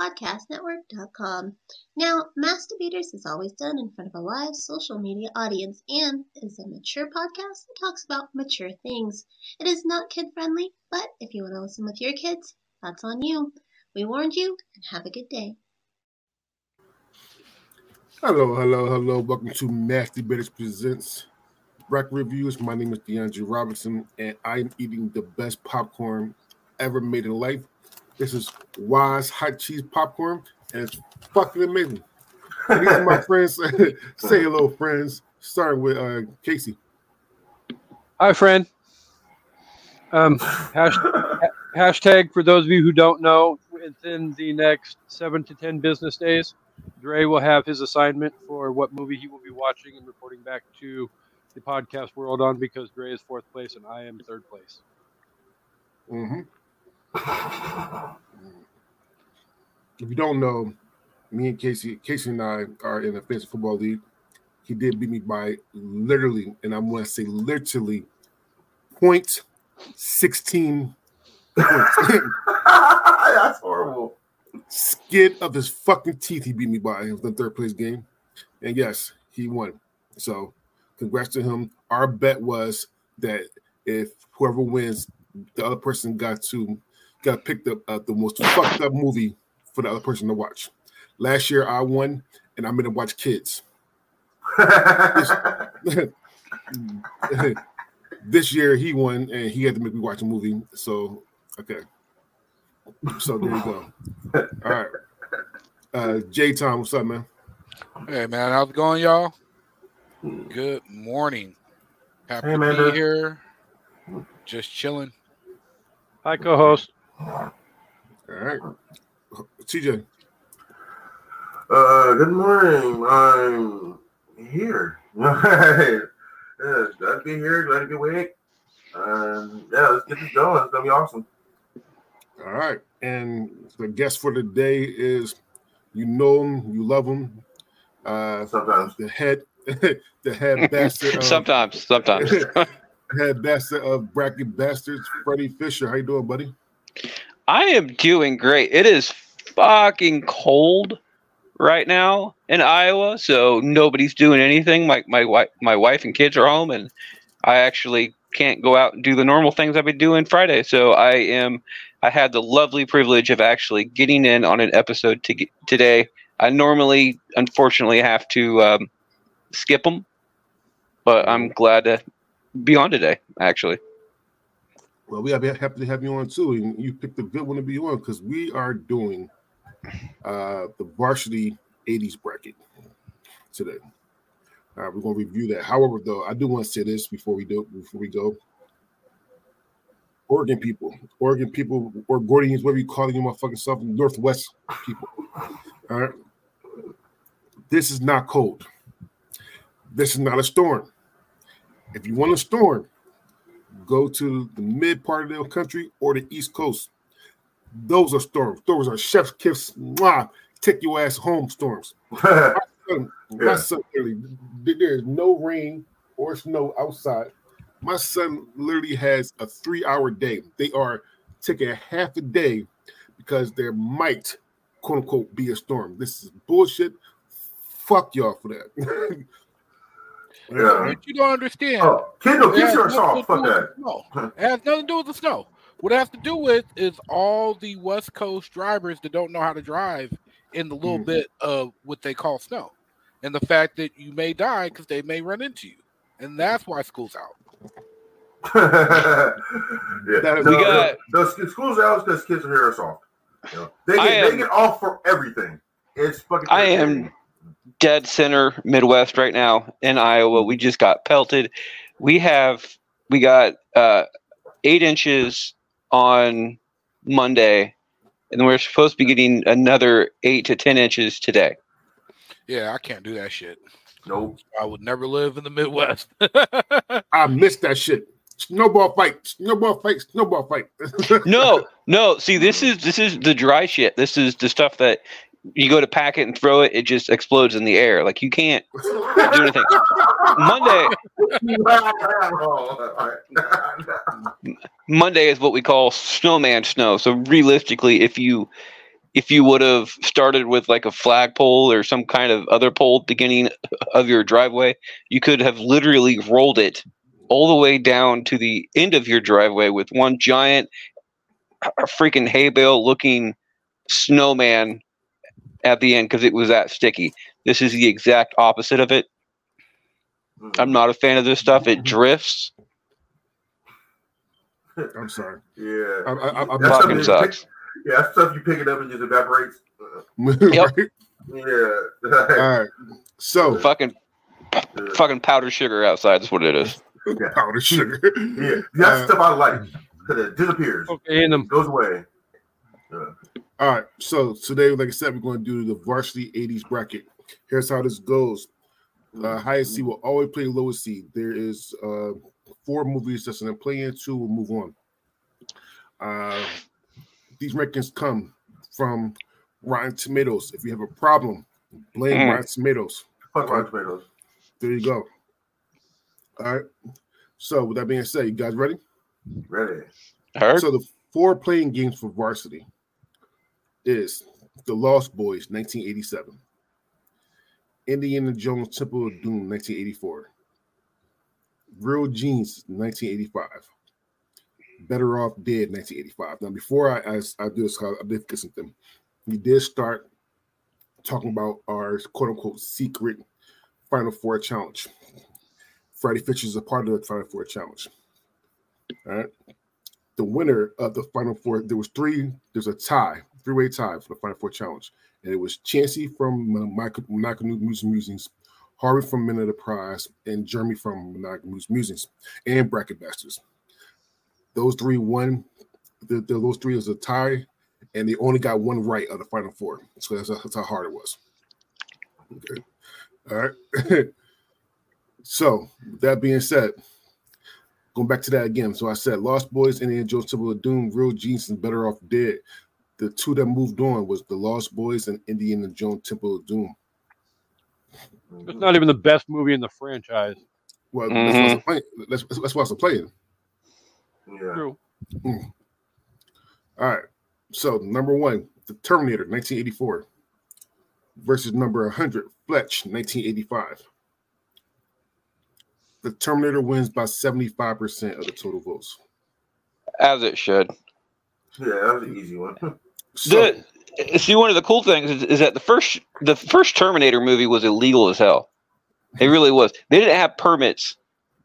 podcastnetwork.com. Now, Masturbators is always done in front of a live social media audience and is a mature podcast that talks about mature things. It is not kid friendly, but if you want to listen with your kids, that's on you. We warned you, and have a good day. Hello, hello, hello. Welcome to Masturbators Presents Rec Reviews. My name is DeAndre Robinson, and I'm eating the best popcorn ever made in life. This is Wise Hot Cheese Popcorn, and it's fucking amazing. And these are my friends. Say hello, friends. Starting with uh, Casey. Hi, friend. Um, hashtag, hashtag for those of you who don't know, within the next seven to ten business days, Dre will have his assignment for what movie he will be watching and reporting back to the podcast world on because Dre is fourth place and I am third place. Mm-hmm. If you don't know, me and Casey, Casey and I are in a fantasy football league. He did beat me by literally, and I'm going to say literally, point sixteen points. That's horrible. Skid of his fucking teeth, he beat me by. It was the third place game, and yes, he won. So, congrats to him. Our bet was that if whoever wins, the other person got to got picked up uh, the most fucked up movie for the other person to watch. Last year I won, and I made him watch Kids. this, this year he won, and he had to make me watch a movie. So okay, so there you go. All right, uh, J Tom, what's up, man? Hey man, how's it going, y'all? Good morning. Happy Hey, to be here. Just chilling. Hi, co-host. All right, TJ. Uh, good morning. I'm here. yeah, glad to be here. Glad to be awake. Um, yeah, let's get this going. It's gonna be awesome. All right, and the guest for the day is you know him, you love him. Uh, Sometimes. the head, the head bastard. Of, sometimes, sometimes. head bastard of bracket bastards, Freddie Fisher. How you doing, buddy? I am doing great. It is fucking cold right now in Iowa, so nobody's doing anything. My my wife, my wife and kids are home, and I actually can't go out and do the normal things I've been doing Friday. So I am. I had the lovely privilege of actually getting in on an episode to get, today. I normally, unfortunately, have to um, skip them, but I'm glad to be on today. Actually. Well, we are happy to have you on too, and you picked a good one to be on because we are doing uh the varsity 80s bracket today. All right, we're gonna review that. However, though, I do want to say this before we do before we go. Oregon people, Oregon people, or Gordians, whatever you call you motherfucking self, Northwest people. All right. This is not cold. This is not a storm. If you want a storm, go to the mid part of the country or the East Coast. Those are storms. Those are chef's kiss. Mwah, take your ass home storms. My son, my son literally, there is no rain or snow outside. My son literally has a three hour day. They are taking a half a day because there might, quote unquote, be a storm. This is bullshit. Fuck y'all for that. Yeah. What you don't understand. oh, Kindle, it get has your nothing Fuck do with that. the snow. It has nothing to do with the snow. What it has to do with is all the West Coast drivers that don't know how to drive in the little Mhm. bit of what they call snow, and the fact that you may die because they may run into you, and that's why school's out. yeah. That- no, We got- no, the school's out because kids are here soft. You know, they get am- they get off for everything. It's fucking. I am dead center Midwest right now in Iowa. We just got pelted. We have we got uh, eight inches on Monday, and we're supposed to be getting another eight to ten inches today. Yeah, I can't do that shit. Nope. I would never live in the Midwest. I missed that shit. snowball fight, snowball fight, snowball fight. No, no. See, this is this is the dry shit. This is the stuff that you go to pack it and throw it, it just explodes in the air. Like you can't do anything. Monday, Monday is what we call snowman snow. So realistically, if you if you would have started with like a flagpole or some kind of other pole beginning of your driveway, you could have literally rolled it all the way down to the end of your driveway with one giant uh, freaking hay bale looking snowman at the end because it was that sticky. This is the exact opposite of it. I'm not a fan of this stuff. It drifts. I'm sorry. Yeah. I, I, I'm That's Fucking sucks. pick- Yeah, that's stuff you pick it up and just evaporates. Yep. right? Yeah. All right. So Fucking fucking powdered sugar outside That's what it is. powder sugar. yeah. That's Uh, stuff I like because it disappears, Okay, and them. goes away. All right. So today, like I said, we're going to do the varsity 80s bracket. Here's how this goes. Uh, highest seed will always play lowest seed. There is uh, four movies that's in the play-in. Two will move on. Uh, these rankings come from Rotten Tomatoes. If you have a problem, blame Mm. Rotten Tomatoes. Fuck Rotten Tomatoes. There you go. All right. So with that being said, you guys ready? Ready. Heard? So the four playing games for varsity is The Lost Boys, 1987. Indiana Jones Temple of Doom, 1984. Real Genius, 1985. Better Off Dead, 1985. Now, before I, I, I do this, I did get something. We did start talking about our quote unquote secret Final Four challenge. Freddie Fisher is a part of the Final Four challenge. All right the winner of the final four. There was three. There's a tie, three-way tie for the final four challenge, and it was Chancey from uh, Monaco News Musings, Harvey from Men of the Prize, and Jeremy from News Musings, and Bracket Bastards. Those three won. The, the, those three was a tie, and they only got one right of the final four. So that's, that's how hard it was. Okay. All right. so that being said, going back to that again. So I said Lost Boys, Indiana Jones Temple of Doom, Real Genius, and Better Off Dead. The two that moved on was the Lost Boys and Indiana Jones Temple of Doom. It's not even the best movie in the franchise. Well, Mhm. that's, why I'm playing. That's, that's why I'm playing. Yeah. True. All right. So number one, The Terminator, 1984, versus number 100, Fletch, 1985. The Terminator wins by 75% of the total votes. As it should. Yeah, that was an easy one. So, The, see, one of the cool things is, is that the first the first Terminator movie was illegal as hell. It really was. They didn't have permits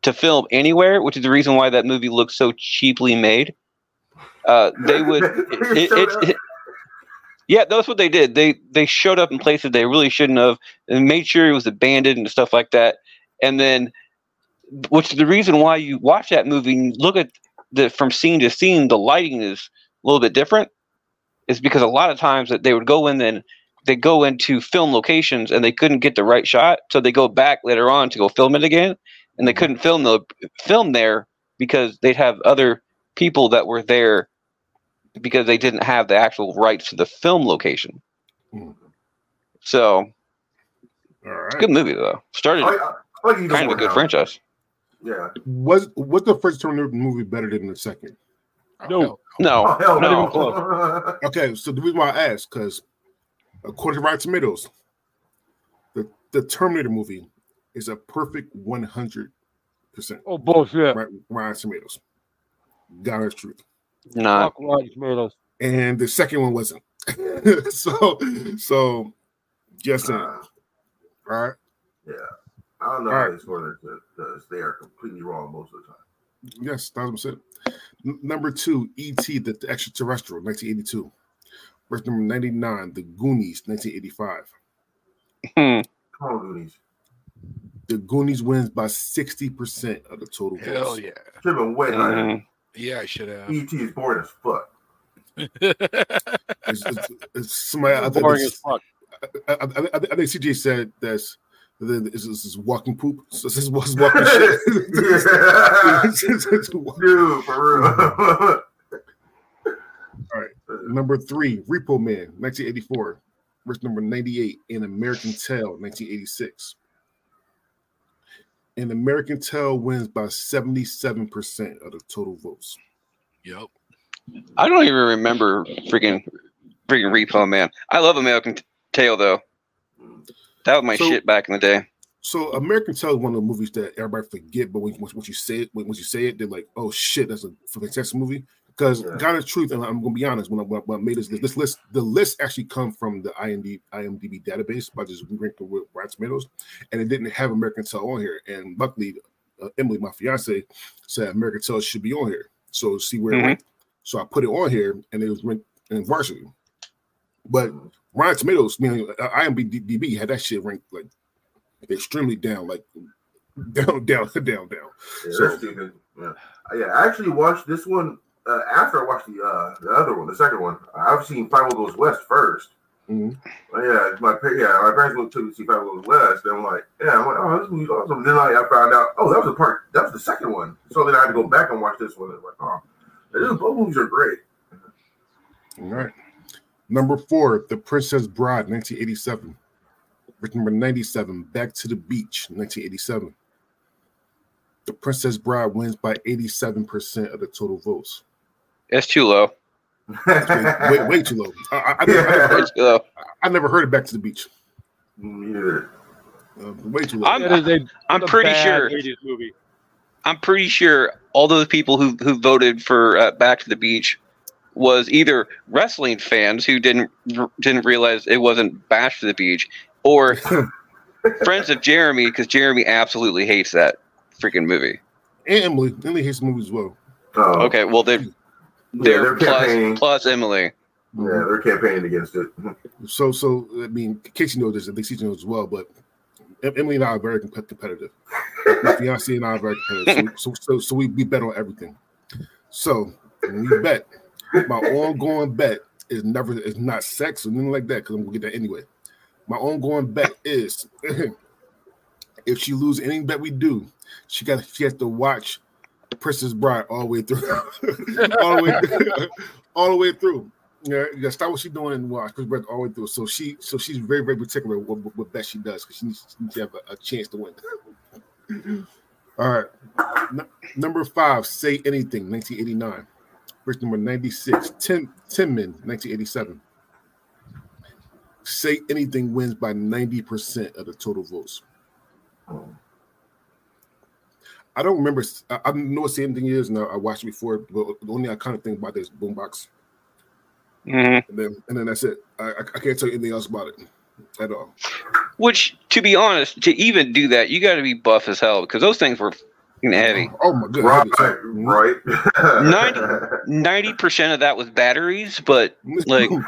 to film anywhere, which is the reason why that movie looks so cheaply made. Uh, they would. It, it, it, yeah, that's what they did. They they showed up in places they really shouldn't have, and made sure it was abandoned and stuff like that. And then, which is the reason why you watch that movie and look at the from scene to scene, the lighting is a little bit different. Is because a lot of times that they would go in and they go into film locations and they couldn't get the right shot, so they go back later on to go film it again, and they couldn't film the film there because they'd have other people that were there because they didn't have the actual rights to the film location. Mm. So all right. good movie though. Started I, I, I like kind of a good franchise. Yeah. Was was the first Terminator movie better than the second? No. No, Oh, hell not no. even close. Okay, so the reason why I asked, because according to Rotten Tomatoes, the, the Terminator movie is a perfect 100% Oh, bullshit. right, Rotten Tomatoes. God's truth. not. Fuck Rotten Tomatoes. And the second one wasn't. so, so, just saying. Uh, All right. Yeah, I don't know All how right. they score because they are completely wrong most of the time. Yes, thousand percent. N- Number two, E.T. The, the Extraterrestrial, 1982. Verse number 99, The Goonies, 1985. Hmm. Come on, Goonies. The Goonies wins by 60% of the total votes. Hell yeah. Should have been way higher. Mhm. Yeah, I should have. E.T. is boring as fuck. It's, it's, it's somebody, I think, Boring as fuck. I, I, I, I think CJ said that's Then This is, this walking poop. So this is what's walking shit. Dude, for real. All right. number three, Repo Man, 1984. Verse number 98 in American Tail, 1986. And American Tail wins by 77% of the total votes. Yep. I don't even remember freaking freaking Repo Man. I love American Tail though. That was my So- shit back in the day. So American Tail is one of the movies that everybody forget, but when, once, you say it, when, once you say it, they're like, "Oh shit, that's a fantastic movie." Because Yeah. God is truth, and I'm gonna be honest, when I, when I made this, this list, the list actually come from the IMDb, IMDb database by just ranking with Rotten Tomatoes, and it didn't have American Tail on here. And luckily, uh, Emily, my fiance, said American Tail should be on here, so see where Mhm. it ranked. So I put it on here, and it was ranked in varsity. But Rotten Tomatoes, I mean, uh, IMDb had that shit ranked like extremely down, like down, down, down, down. Yeah, So- Yeah. Yeah, I actually watched this one uh, after I watched the uh, the other one, the second one. I've seen Fievel Goes West first. Mhm. Uh, yeah, my yeah, my parents went to see Fievel Goes West. And I'm like, yeah, I'm like, oh, this movie's awesome. Then I, I found out, oh, that was the part, that was the second one. So then I had to go back and watch this one. And like, oh, these both movies are great. All right. Number four, The Princess Bride, 1987. Verse number 97, Back to the Beach, 1987. The Princess Bride wins by 87% of the total votes. That's too low. That's way, way, way too low. I, I, I, never, I, never heard, It's too low. I never heard of Back to the Beach. Yeah. Uh, way too low. I'm- That is a, I'm pretty sure. movie. I'm pretty sure all those people who who voted for uh, Back to the Beach was either wrestling fans who didn't didn't realize it wasn't Bash to the Beach, or friends of Jeremy because Jeremy absolutely hates that freaking movie. and Emily. Emily hates movies as well. Oh, Okay, well they're they're they're plus plus Emily. Yeah, they're campaigning against it. So, so I mean, Casey knows this, and Casey knows as well, but Emily and I are very competitive. My fiance and I are very competitive. So, so, so, so we, we bet on everything. So when we bet, my ongoing bet is never is not sex or anything like that because I'm gonna get that anyway. My ongoing bet is if she lose any bet we do, she got she has to watch Princess Bride all the way through, all the way through, all the way through. Yeah, yeah. Start what she's doing and watch Princess Bride all the way through. So she, so she's very, very particular what, what, bet she does because she needs, she needs to have a, a chance to win. all right, N- number five, say anything, 1989. Verse number 96, Tim Timmin, 1987. Say anything wins by 90% of the total votes. I don't remember. I, I know what Say Anything is, and I, I watched it before, but the only I kind of think about this Boombox, Mhm. and then and then that's it. I, I, I can't tell you anything else about it at all. Which, to be honest, to even do that, you got to be buff as hell because those things were fucking heavy. Oh my god. Right, So- right. Ninety- Ninety percent of that was batteries, but like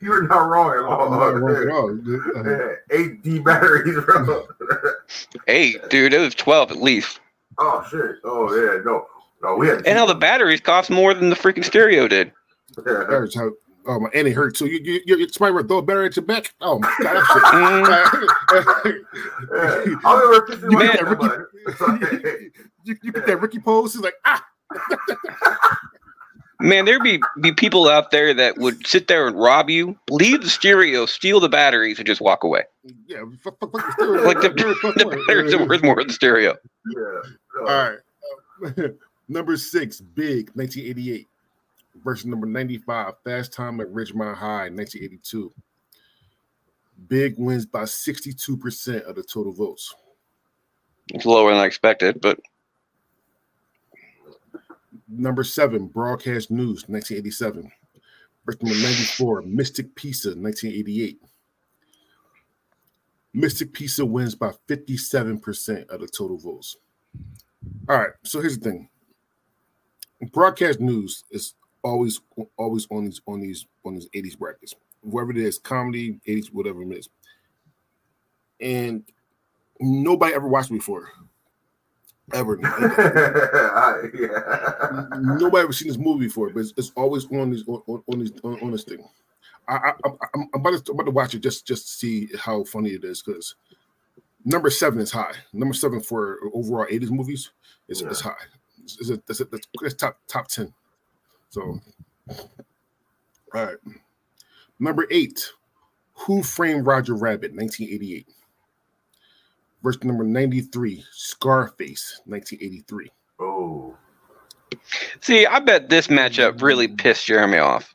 You're not wrong at I'm not wrong at all. all. Uh, Yeah, Eight D batteries, bro. hey, dude, it was twelve at least. oh shit. Oh yeah, no, no, we had. And how the batteries cost more than the freaking stereo did. Yeah. hurts how- Oh my, and it hurt too. You, you, you, you somebody would throw a battery at your back. Oh my god, that shit. Yeah. I'll never fix You get that, that but- you, you get that Ricky pose. He's like, ah, Man, there'd be be people out there that would sit there and rob you, leave the stereo, steal the batteries, and just walk away. yeah, fuck, fuck, fuck the stereo. Like the, Fuck, fuck, the batteries are worth more than the stereo. Yeah. All right. Number six, Big, 1988. Version number 95, Fast Time at Ridgemont High, 1982. Big wins by 62% of the total votes. It's lower than I expected, but Number seven, Broadcast News, 1987. Version number 94, Mystic Pizza, 1988. Mystic Pizza wins by 57% of the total votes. All right, so here's the thing. Broadcast news is always always on these on these on these 80s brackets. Whoever it is, comedy, 80s, whatever it is. And nobody ever watched before. Ever. Nobody ever seen this movie before, but it's, it's always on these on, on, on these on, on this thing. I, I, I'm, I'm about to I'm about to watch it just just to see how funny it is because number seven is high. Number seven for overall '80s movies is, Yeah. is high. It's, it's, it's, it's, it's top top ten. So, all right. Number eight, Who Framed Roger Rabbit, 1988. Verse number 93, Scarface, 1983. Oh, See, I bet this matchup really pissed Jeremy off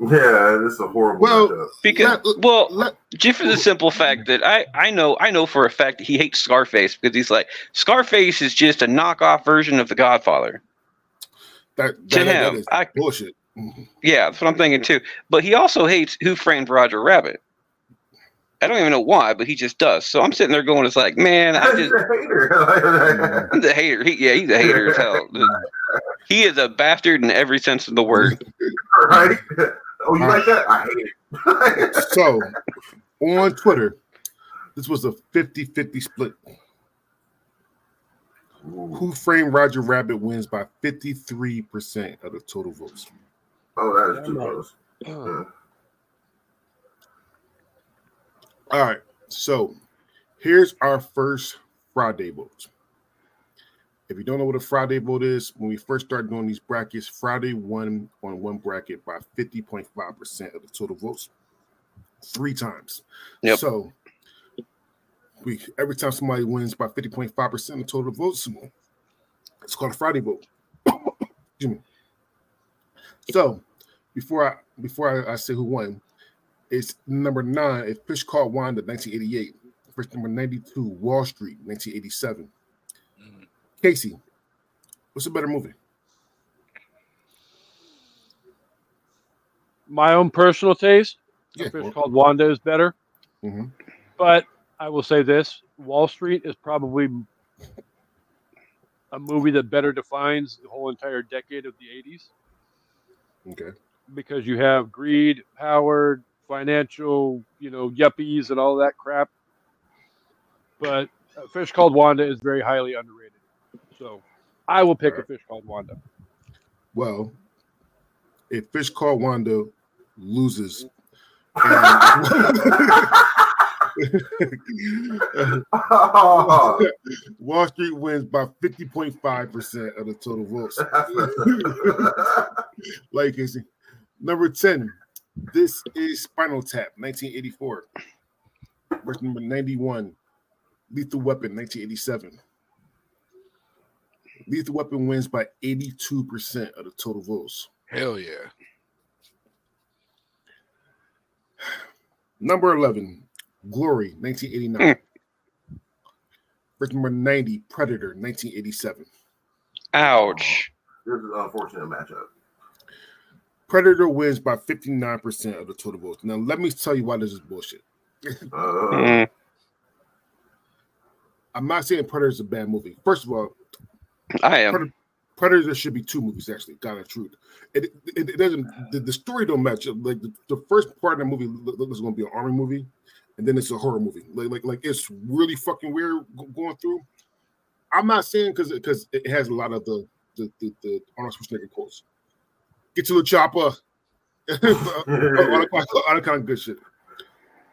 yeah, this is a horrible Well, matchup. because, Let- well, Let, just for the simple fact that I, I know I know for a fact that he hates Scarface because he's like Scarface is just a knockoff version of The Godfather. That, To that, that him, I bullshit. Mm-hmm. yeah, that's what I'm thinking too. But he also hates Who Framed Roger Rabbit. I don't even know why, but he just does. So I'm sitting there going, "It's like, man, I He's just hater. I'm the hater. He, yeah, he's a hater as hell. He is a bastard in every sense of the word. right? Oh, you like that? I hate it. So, on Twitter, this was a 50 50 split. Who Framed Roger Rabbit wins by 53% of the total votes. oh, that is too Yeah, man. close. Yeah. All right. So here's our first Freddie vote. If you don't know what a Freddie vote is, when we first started doing these brackets, Freddie won on one bracket by 50.5% of the total votes. Three times. Yep. So we every time somebody wins by 50.5% of the total votes, it's called a Freddie vote. Excuse me. So before I before I, I say who won, it's number nine, A Fish Called Wanda, 1988. First number 92, Wall Street, 1987. Mhm. Casey, what's a better movie? My own personal taste, Yeah. a fish called Wanda is better. Mhm. But I will say this: Wall Street is probably a movie that better defines the whole entire decade of the '80s Okay. because you have greed, power, financial, you know, yuppies, and all that crap. But a fish called Wanda is very highly underrated. So I will pick a fish called Wanda. Well, A Fish Called Wanda loses. And- um, Oh, Wall Street wins by 50.5% of the total votes. like Casey. Number 10, this is Spinal Tap, 1984. Verse number 91, Lethal Weapon, 1987. Lethal Weapon wins by 82% of the total votes. Hell yeah. Number 11, Glory, 1989. Verse number 90, Predator, 1987. Ouch. this is an unfortunate matchup. Predator wins by 59% of the total votes. Now, let me tell you why this is bullshit. Uh, Mm. I'm not saying Predator is a bad movie. First of all, I am. Predator there should be two movies actually. God of truth. It, it, it doesn't. The, the story don't match up. Like the, the first part of the movie look look is going to be an army movie, and then it's a horror movie. Like like like it's really fucking weird going through. I'm not saying because because it has a lot of the the the, the Arnold Schwarzenegger quotes. Get to the chopper. all, kind of- all that kind of good shit.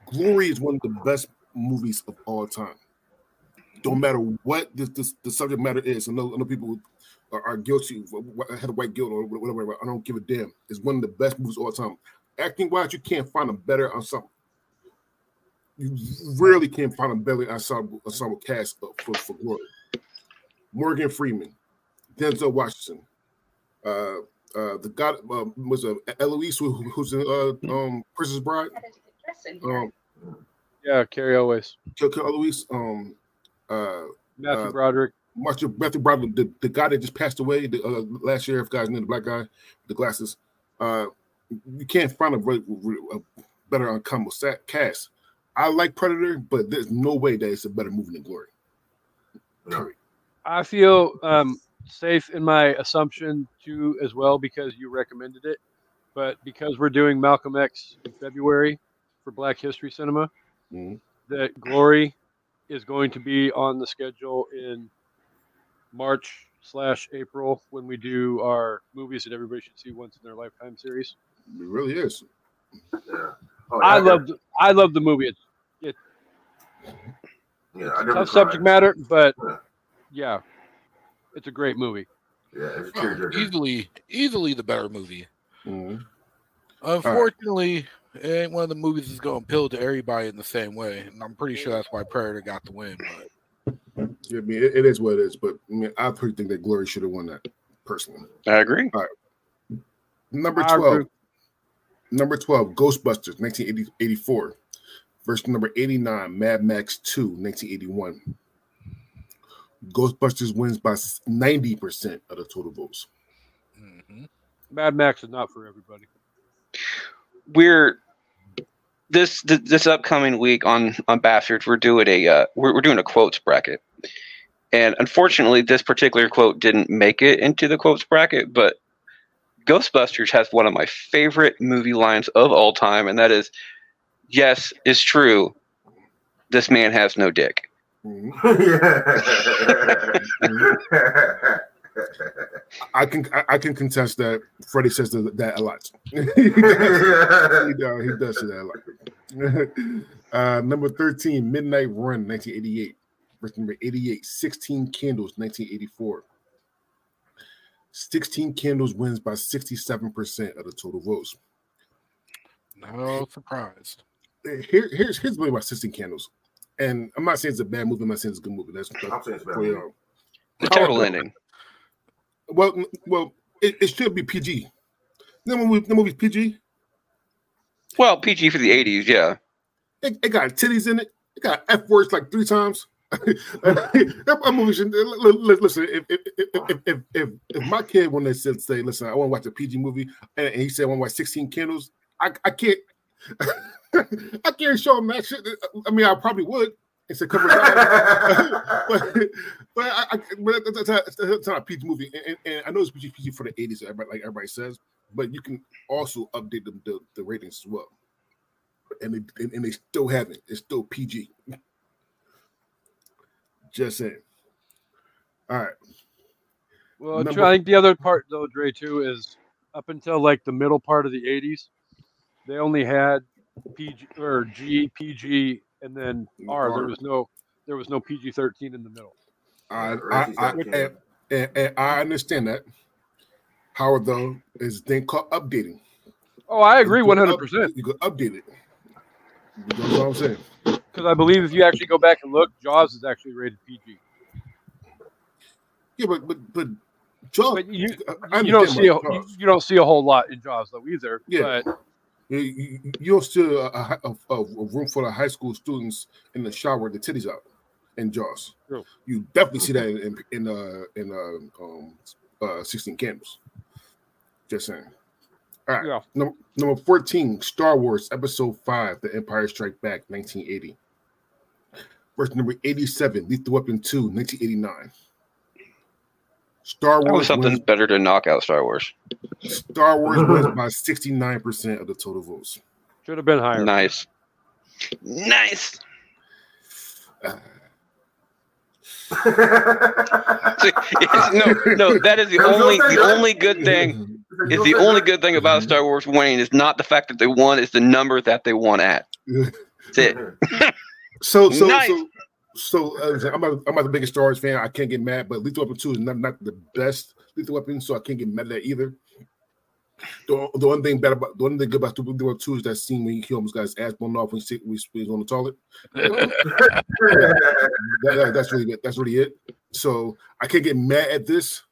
Glory is one of the best movies of all time. Don't matter what this, this the subject matter is. I know, I know people are, are guilty, of- had a white guilt or whatever. I don't give a damn. It's one of the best movies of all time. Acting wise, you can't find a better uh, ensemble. You rarely can't find a better ensemble, ensemble cast for, for Glory. Morgan Freeman, Denzel Washington, uh, uh, the God uh, was a Elwes who, who's in uh, um, Princess Bride. Um, Yeah, Cary Elwes. Kill, Kill Elwes. Um, uh, Matthew Uh, Broderick. Matthew, Matthew Broderick, the, the guy that just passed away the, uh, last year, if guy's name, the black guy, the glasses. Uh, you can't find a, re- re- a better ensemble cast. I like Predator, but there's no way that it's a better movie than Glory. Yeah. I feel um, safe in my assumption too, as well, because you recommended it. But because we're doing Malcolm X in February for Black History Cinema, Mhm. that Glory is going to be on the schedule in March slash April when we do our movies that everybody should see once in their lifetime series. It really is. Yeah. Oh, I yeah, love the, I love the movie. It's Yeah, I never tough cried. subject matter, but Yeah. yeah, it's a great movie. Yeah, it's Oh, easily, easily the better movie. Mhm. Unfortunately, it ain't one of the movies that's going to appeal to everybody in the same way, and I'm pretty sure that's why Predator got the win. But Yeah, I mean, it, it is what it is, but I mean, I pretty think that Glory should have won that personally. I agree. Number I 12. agree. Number 12, Ghostbusters, 1984. Verse number 89, Mad Max 2, 1981. Ghostbusters wins by 90% of the total votes. mhm. Mad Max is not for everybody. We're this th- this upcoming week on on Bastards. We're doing a uh, we're, we're doing a quotes bracket, and unfortunately, this particular quote didn't make it into the quotes bracket. But Ghostbusters has one of my favorite movie lines of all time, and that is, "Yes, it's true. This man has no dick." I can I, I can contest that. Freddie says that, that a lot. he, does, he, does, he does say that a lot. uh, number 13, Midnight Run, 1988. Verse number 88, 16 Candles, 1984. 16 Candles wins by 67% of the total votes. no surprise. Here, here's here's the thing about 16 Candles. And I'm not saying it's a bad movie, I'm not saying it's a good movie. That's, that's I'm saying it's for you better. The total ending. Well, well, it, it should be PG. The movie, the movie's PG. Well, PG for the '80s, yeah. It, it got titties in it. It got f words like three times. that movie should li- li- listen. If if, if, if, if, if if my kid when they said say, listen, I want to watch a PG movie, and, and he said I want to watch Sixteen Candles, I I can't. I can't show him that shit. I mean, I probably would. It's a couple of times. but but, I, I, but that's, that's, that's not a PG movie, and, and, and I know it's PG, PG for the '80s, everybody, like everybody says. But you can also update the, the, the ratings as well, and they and, and they still haven't. It's still PG. Just saying. All right. Well, Number- I think the other part though, Dre, too, is up until like the middle part of the '80s, they only had PG or G, PG, and then R. There was no, there was no PG-13 in the middle. I, Yeah, I, I, and, and, and I understand that. Howard, though, is then thing called updating. Oh, I agree, You one can hundred up- percent. You can update it. You know what I'm saying? Because I believe if you actually go back and look, Jaws is actually rated PG. Yeah, but but but Jaws. But you, you don't see a, you, you don't see a whole lot in Jaws though either. Yeah. But You, you, still a, a, a, room full of high school students in the shower the titties out in Jaws. True. You definitely see that in in uh, in uh, um, uh, 16 Candles. Just saying. All right. yeah, Number, number 14, Star Wars Episode 5, The Empire Strike Back, 1980. Verse number 87, Lethal Weapon 2, 1989. Star That was Wars something wins, better to knock out Star Wars. Star Wars wins by 69% of the total votes. should have been higher. Nice. Nice. Uh, See, no, no, that is the only the only good thing. Is the only good thing about Star Wars winning is not the fact that they won, it's the number that they won at. That's it. So, so, Nice. so, so uh, I'm, not, I'm not the biggest Star Wars fan. I can't get mad, but Lethal Weapon 2 is not, not the best Lethal Weapon, so I can't get mad at that either. The, the one thing bad about the one thing good about Lethal Weapon 2 is that scene when he almost got his ass blown off when he, when he was on the toilet. That- that- that's really it. That's really it. So I can't get mad at this,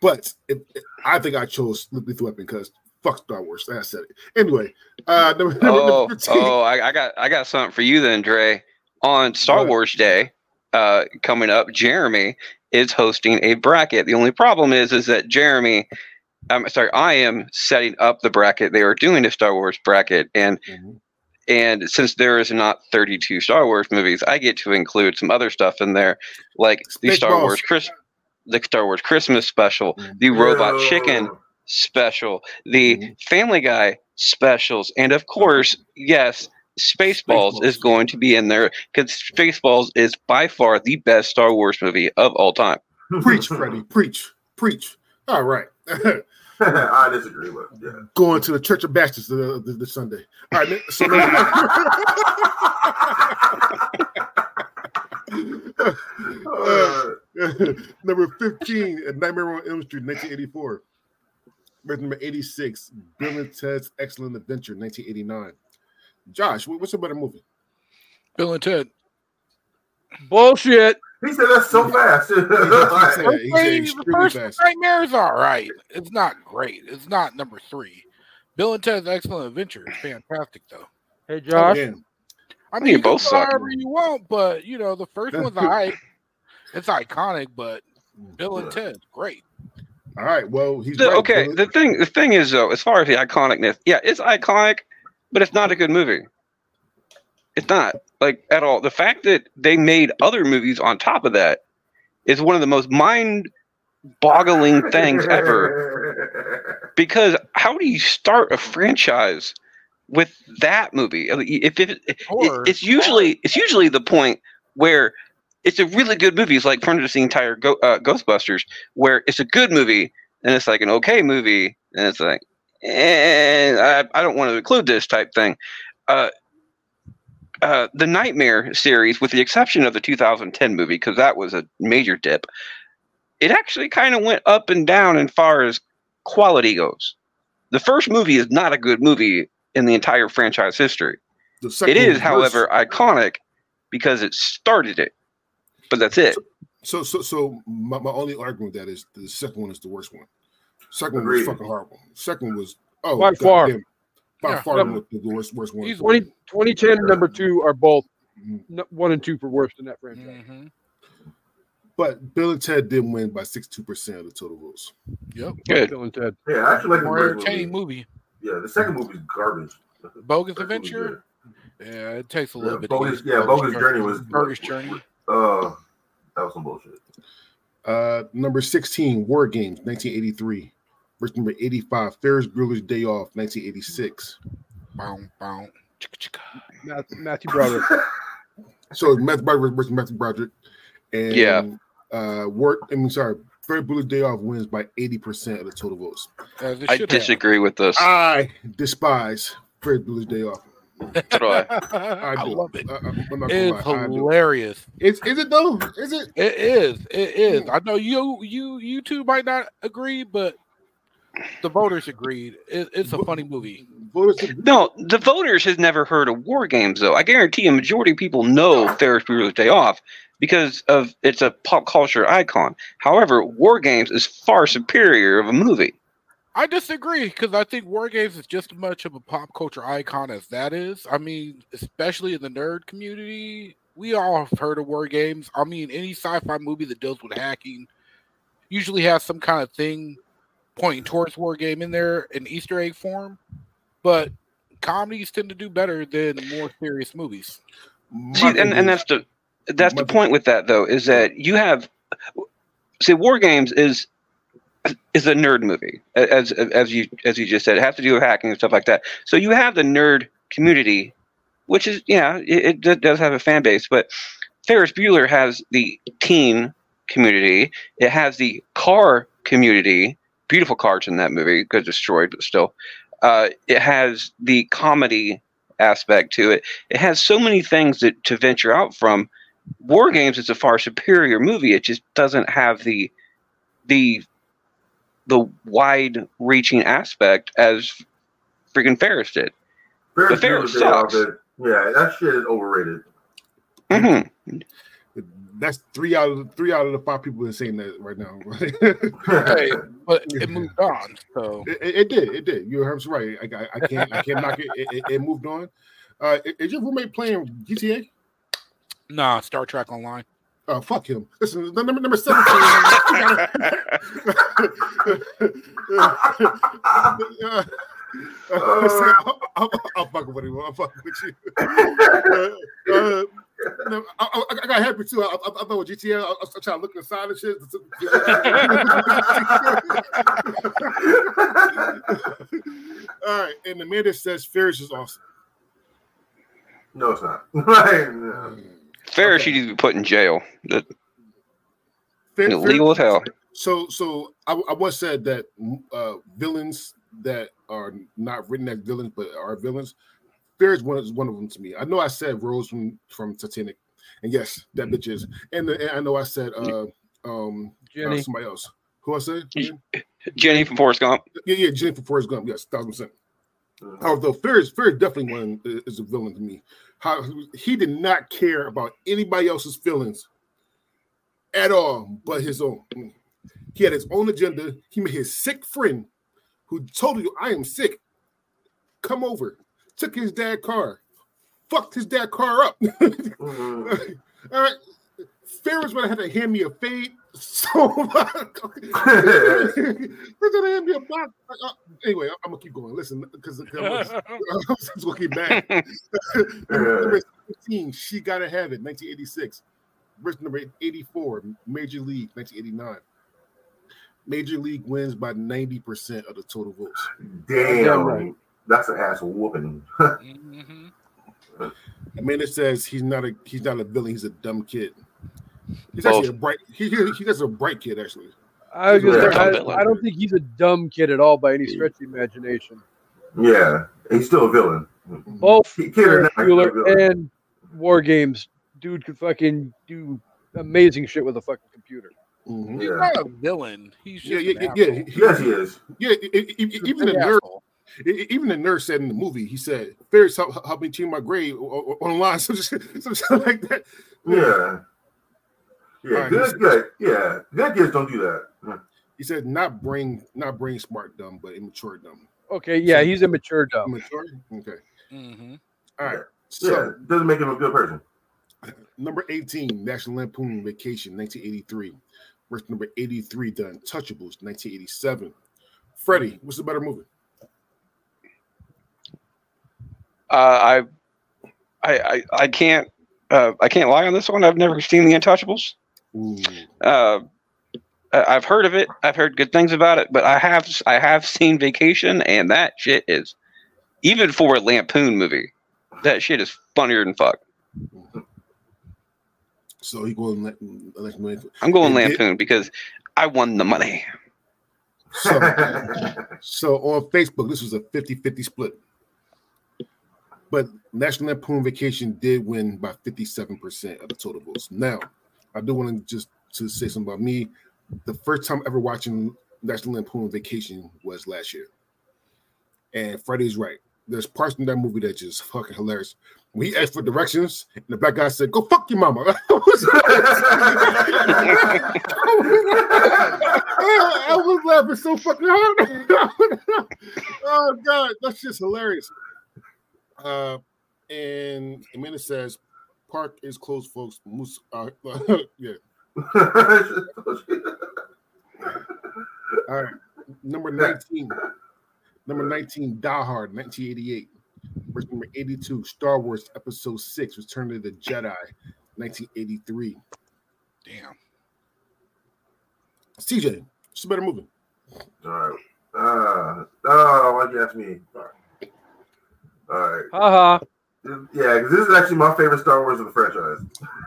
but if, I think I chose Lethal Weapon because fuck Star Wars. I said it anyway. Uh, number, number Oh, 15. oh, I, I got I got something for you then, Dre. On Star? Wars Day, uh, coming up, Jeremy is hosting a bracket. The only problem is, is that Jeremy, I'm sorry, I am setting up the bracket. They are doing a Star Wars bracket, and Mhm. and since there is not 32 Star Wars movies, I get to include some other stuff in there, like the. Star Wars Chris, the Star Wars Christmas special, the Robot Chicken special, the Mhm. Family Guy specials, and of course, yes, Spaceballs, Spaceballs. is going to be in there because Spaceballs is by far the best Star Wars movie of all time. Preach, Freddie. Preach. Preach. All right. I disagree, with. yeah. Going to the Church of Bastards this, this Sunday. All right, so Uh, number 15, A Nightmare on Elm Street, 1984. Verse number 86, Bill and Ted's Excellent Adventure, 1989. Josh, what's a better movie? Bill and Ted. Bullshit. he said that's so fast. He said- he said the first fast. Nightmare is all right. It's not great. It's not number three. Bill and Ted's Excellent Adventure is fantastic, though. Hey, Josh. Again, I mean, you both both suck. however you want, but you know, the first one's alright. It's iconic, but Bill and Yeah. Ted, great. all right, well, he's The- right. okay, Bill- the thing the thing is though, as far as the iconicness, yeah, it's iconic, but it's not a good movie. It's not like at all. The fact that they made other movies on top of that is one of the most mind-boggling things ever. Because how do you start a franchise with that movie? If it, Or it's usually it's usually the point where it's a really good movie. It's like for instance the entire Go, uh, Ghostbusters, where it's a good movie and it's like an okay movie, and it's like, eh, I, I don't want to include this type thing. Uh, uh, the Nightmare series, with the exception of the 2010 movie, because that was a major dip, it actually kind of went up and down as far as quality goes. The first movie is not a good movie in the entire franchise history. the It is, however, iconic because it started it. But that's it. So, so, so my, my only argument with that is the second one is the worst one. Second one was fucking horrible. Second one was oh By God far. damn, by Yeah. far Yep. the, the worst worst one. He's 20, 2010 and number two are both Mhm. one and two for worst in that franchise. Mhm. But Bill and Ted did win by sixty two percent of the total votes. Yep. Good. Bill and Ted. yeah, I actually like the More entertaining movie. movie. Yeah, the second movie is garbage. Bogus First movie's Adventure. Yeah, it takes a Yeah, little bit. Bogus- yeah, Bogus Journey was- Bogus Journey. good. Uh, that was some bullshit. Uh, number sixteen, War Games, nineteen eighty three. Verse number eighty five, Ferris Bueller's Day Off, nineteen eighty six. Bow, bow, chicka, chicka. Matthew, Matthew Broderick. So Matthew Broderick versus Matthew Broderick, and Yeah. uh, War. I mean, sorry, Ferris Bueller's Day Off wins by eighty percent of the total votes. As I should have. disagree with this. I despise Ferris Bueller's Day Off. So do I. I, I love it. I, am not gonna It's lie. Hilarious. Is is it though? Is it? It is. It is. I know you you you two might not agree, but the voters agreed. It, it's a funny movie. No, the voters has never heard of War Games, though. I guarantee a majority of people know Ferris Bueller's Day Off because of it's a pop culture icon. However, War Games is far superior of a movie. I disagree because I think War Games is just as much of a pop culture icon as that is. I mean, especially in the nerd community, we all have heard of War Games. I mean, any sci-fi movie that deals with hacking usually has some kind of thing pointing towards War Game in there in Easter egg form. But comedies tend to do better than more serious movies. See, and, thing and that's the that's the point with that though is that you have see War Games is is a nerd movie as as you as you just said it has to do with hacking and stuff like that. So you have the nerd community, which is yeah it, it does have a fan base, but Ferris Bueller has the teen community. It has the car community. Beautiful cars in that movie, got destroyed, but still. Uh, it has the comedy aspect to it. It has so many things that to venture out from. War Games is a far superior movie. It just doesn't have the the the wide reaching aspect as freaking Ferris did. Ferris Ferris Bueller's Day Off sucks. Yeah, that shit is overrated. hmm That's three out of the, three out of the five people that are saying that right now. Hey, but it moved on. So it, it, it did. It did. You heard me right. I, I, I can't. I can't knock it. It, it, it moved on. Uh, is your roommate playing GTA? nah, Star Trek Online. Oh, fuck him. Listen, the number number seventeen. Uh, I'll, I'll, I'll fuck with him. I'll fuck with you. No, I, I, I got happy too. I, I, I thought with GTA, I, I was trying to look inside and shit. All right, and the man that says Ferris is awesome. no, it's not. Like, no. Ferris Okay. should be put in jail. That- Fer- Fer- Illegal as hell. So, so I, I once said that uh, villains that are not written as villains but are villains, Ferris one is one of them to me. I know I said Rose from from Titanic, and yes, that bitch is. And, and I know I said uh, um uh, somebody else. Who I said? Jenny from Forrest Gump. Yeah, yeah, Jenny from Forrest Gump. Yes, thousand percent. Although Ferris Fear is definitely one is a villain to me. How he did not care about anybody else's feelings at all, but his own. He had his own agenda. He made his sick friend, who told you, "I am sick." Come over. Took his dad car. Fucked his dad car up. Mhm. all right. Fear is gonna have to hand me a fade. So First, gonna hand me a box. Uh, uh, anyway, I'm gonna keep going. Listen, because I'm just gonna keep back. number 15, she gotta have it. 1986. Verse number 84, Major League, 1989. Major League wins by 90% of the total votes. Damn Damn, right. That's an ass whooping. Mhm. Amanda says he's not a he's not a villain, he's a dumb kid. He's Both. actually a bright he, he, he's a bright kid, actually. I, was gonna say, Yeah. I, I don't think he's a dumb kid at all by any stretch of the imagination. yeah, he's still a villain. Both Kid is Ferris not a villain. Bueller and War Games, dude could fucking do amazing shit with a fucking computer. Mhm. He's Yeah. not a villain. He's Yeah, just yeah, an yeah, yeah. He- Yes, he is. Yeah, a even the big nerd, asshole. Even the nurse said in the movie, he said, "Ferris help, help me change my grade o- o- online." So just some shit like that. Yeah. Yeah, Alright, good, good. Yeah, good kids don't do that. He said, "Not brain, not brain smart dumb, but immature dumb." Okay, yeah, he's immature dumb. Immature. Okay. Mhm. All right. Yeah, So doesn't make him a good person. number eighteen, National Lampoon Vacation, 1983. Verse number 83, The Untouchables, 1987. Freddie, what's the better movie? Uh, I, I, I, I can't, uh, I can't lie on this one. I've never seen The Untouchables. Uh, I've heard of it. I've heard good things about it, but I have, I have seen Vacation, and that shit is, even for a Lampoon movie, that shit is funnier than fuck. So he going I'm going Lampoon because I won the money. so, so on Facebook, this was a 50-50 split. But National Lampoon Vacation did win by 57% of the total votes. Now, I do want to just to say something about me. The first time ever watching National Lampoon Vacation was last year. And Freddie's right. There's parts in that movie that just fucking hilarious. When he asked for directions, and the black guy said, "Go fuck your mama." I was laughing so fucking hard. oh god, that's just hilarious. Uh, and Amanda says, "Park is closed, folks." Moose, uh, yeah. All right, number nineteen. Number nineteen, Die Hard, nineteen eighty-eight. Verse number eighty-two, Star Wars Episode Six, Return of the Jedi, nineteen eighty-three. Damn. CJ, what's a better movie? All right. Uh, oh, why'd you ask me? All right. Haha. Yeah, because this is actually my favorite Star Wars of the franchise.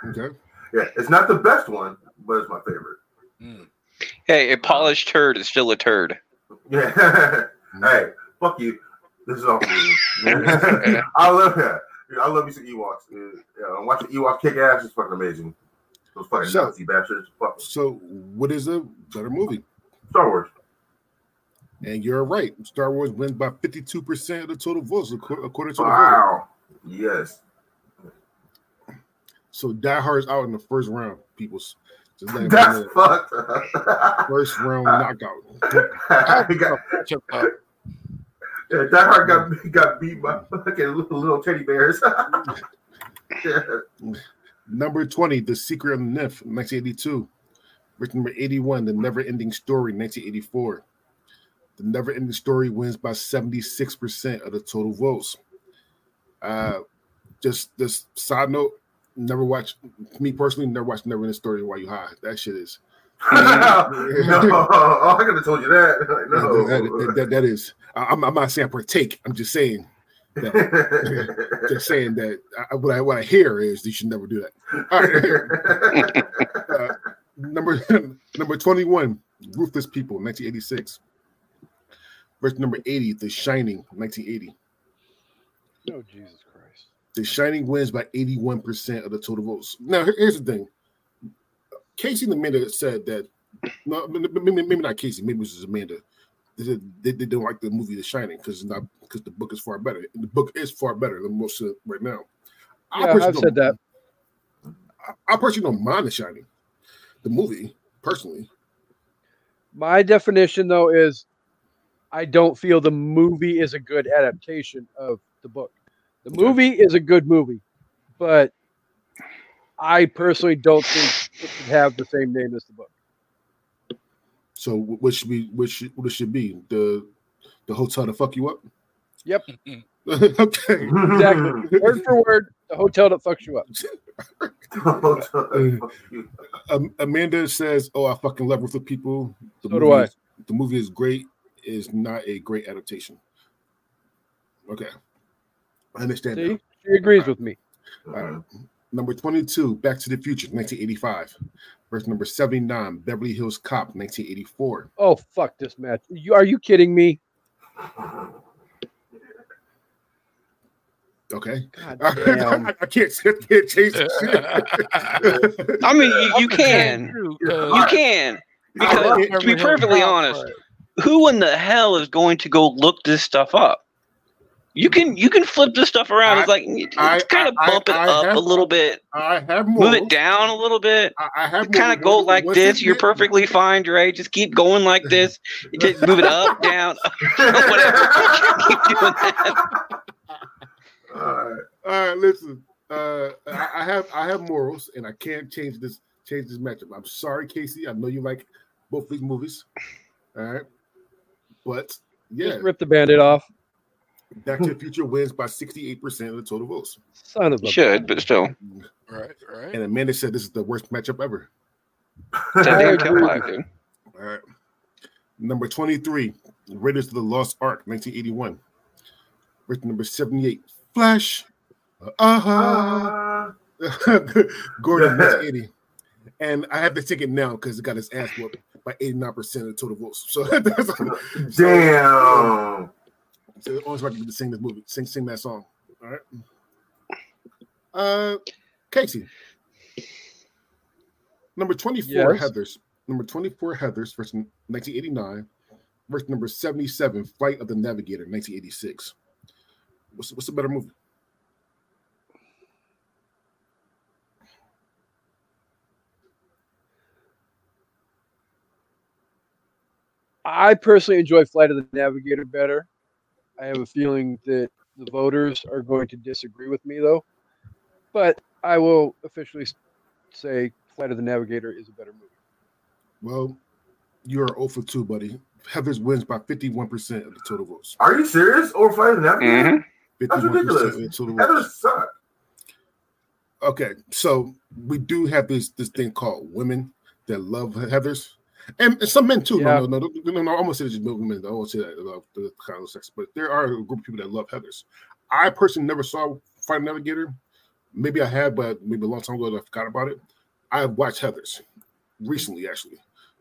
Okay. Yeah, it's not the best one, but it's my favorite. Mm. Hey, a polished turd is still a turd. Yeah. hey, fuck you. This is all for you. I love that. I love me some Ewoks. Yeah, yeah, watching Ewoks kick ass is fucking amazing. Those fucking So- Nazi bastards. Fuck So, what is a better movie? Star Wars. And you're right. Star Wars wins by 52% of the total votes, according to the vote. Wow. Yes. So Die Hard's out in the first round, people's. Just That's fucked. First round knockout. He got- Such a pup. yeah, Die Hard got got beat by fucking little, little teddy bears. yeah. Number 20, The Secret of the NIMH, 1982. Verse number 81, The Never Ending Story, 1984. The Never Ending Story wins by 76% of the total votes. Uh, just this side note, never watch me personally, never watched Never Ending Story while you high. That shit is no, oh, I could have told you that. No. that, that- that is. I- I'm, I'm not saying I partake. I'm just saying that. just saying that. I, what I what I hear is you should never do that. All right. Uh, number number 21, Ruthless People, 1986. Verse number 80, The Shining, 1980. Oh Jesus Christ! The Shining wins by 81% of the total votes. Now, here's the thing. Casey and Amanda said that, no, maybe, maybe not Casey, maybe it was Amanda. They, said they, they don't like the movie The Shining because not because the book is far better. The book is far better than most of it right now. I Yeah, personally I've said that. I, I personally don't mind The Shining, the movie, personally. My definition, though, is I don't feel the movie is a good adaptation of the book. The movie is a good movie, but I personally don't think it should have the same name as the book. So wh- what should be what should what it should be? The the hotel to fuck you up? Yep, okay. exactly. word for word, the hotel that fucks you up. Um, Amanda says, "Oh, I fucking love Ruthless People. The So do I. The movie is great. Is not a great adaptation." Okay, I understand. See, that. she agrees with me. Uh, number twenty-two, Back to the Future, nineteen eighty-five. Verse number seventy-nine, Beverly Hills Cop, nineteen eighty-four. Oh fuck this match! You are you kidding me? Okay, I. I can't, I can't change the shit. I mean, you, you can, You can, because to be perfectly honest, but- who in the hell is going to go look this stuff up? You can you can flip this stuff around. It's I- like it's I- kind of I- bump it I up have- a little bit, I have more. move it down a little bit. I, I have kind of go like this. You're perfectly fine, Dre. Just keep going like this. Just move it up, down, whatever. keep doing that. All right. All right, listen. Uh, I, I have I have morals, and I can't change this change this matchup. I'm sorry, Casey. I know you like both these movies. All right, but yeah, Just rip the bandit off. Back to the Future wins by 68 percent of the total votes. Son of a. Should, but still, Right, right. And Amanda said this is the worst matchup ever. it's a I damn agree. tailpipe, dude. All right, number 23, Raiders of the Lost Ark, 1981. Verse number 78, Flash. Uh huh. Uh, Gordon 1980. And I have to take it now because it got his ass whooped by 89% of the total votes. So that's damn. so always about to sing this movie, sing sing that song. All right. Uh Casey. Number 24 Yes. Heathers. Number 24 Heathers versus 1989. Versus number 77, Flight of the Navigator, 1986. What's what's a better movie? I personally enjoy Flight of the Navigator better. I have a feeling that the voters are going to disagree with me, though. But I will officially say Flight of the Navigator is a better movie. Well, you're 0 for 2, buddy. Heathers wins by 51% of the total votes. Are you serious? Or fighting that? Mhm. That's 51% of ridiculous. the total That votes. just suck. Okay, so we do have this this thing called women that love Heathers, and, some men too. Yeah. No, no, no, no, no, no. I almost say just women. I won't say that about the kind of sex, but there are a group of people that love Heathers. I personally never saw Fight Navigator. Maybe I have, but maybe a long time ago I forgot about it. I have watched Heathers recently, actually,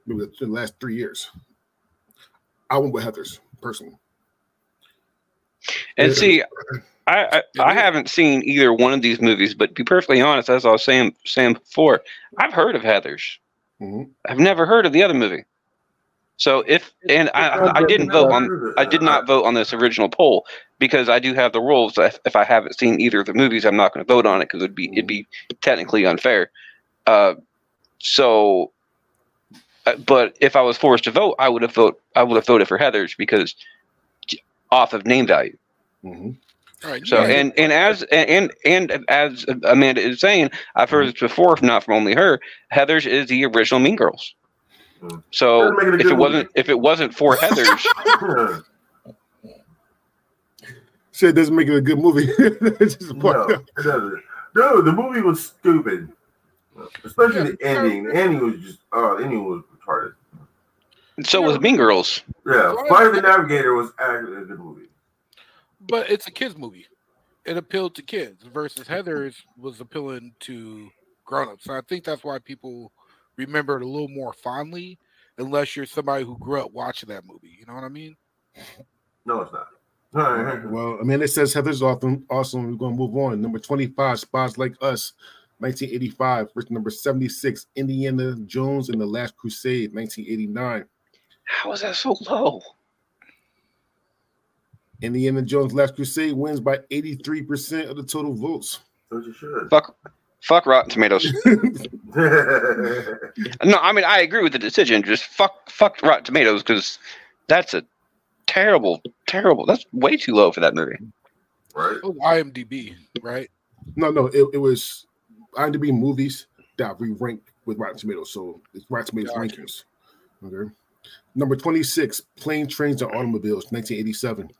maybe the, the last three years. I went with Heathers personally. And Yeah. see, I, I I haven't seen either one of these movies, but to be perfectly honest, as I was saying saying before, I've heard of Heathers. Mhm. I've never heard of the other movie. So if and I I didn't vote on I did not vote on this original poll because I do have the rules if, if I haven't seen either of the movies, I'm not going to vote on it because it'd be it'd be technically unfair. Uh, so, uh, but if I was forced to vote, I would have vote I would have voted for Heathers because off of name value. Mhm. All right, So and and as and and as Amanda is saying, I've heard this before, if not from only her. Heathers is the original Mean Girls. Mm. So Doesn't it a if it wasn't if it wasn't for Heathers, Shit it doesn't make it a good movie. It's just no, fucked it No, the movie was stupid. Especially the ending. The ending was just oh, the ending was retarded. so was Mean Girls. Yeah, Fire the Navigator was actually a good movie. But it's a kids movie. It appealed to kids versus Heathers was appealing to grown-ups. So I think that's why people remember it a little more fondly unless you're somebody who grew up watching that movie. You know what I mean? No, it's not. Well, I mean, it says Heather's awesome. Awesome. We're gonna move on. Number twenty-five, Spies Like Us, 1985. Versus number seventy-six, Indiana Jones and the Last Crusade, 1989. How is that so low? Indiana Jones Last Crusade wins by 83% of the total votes. So you should. Fuck, fuck Rotten Tomatoes. No, I mean I agree with the decision. Just fuck, fuck Rotten Tomatoes because that's a terrible, terrible. That's way too low for that movie. right? Oh, IMDb, right? No, no, it, it was IMDb movies that we ranked with Rotten Tomatoes. So it's Rotten Tomatoes Gotcha. rankings. Okay. Number 26, Plane, Trains, and Automobiles, 1987.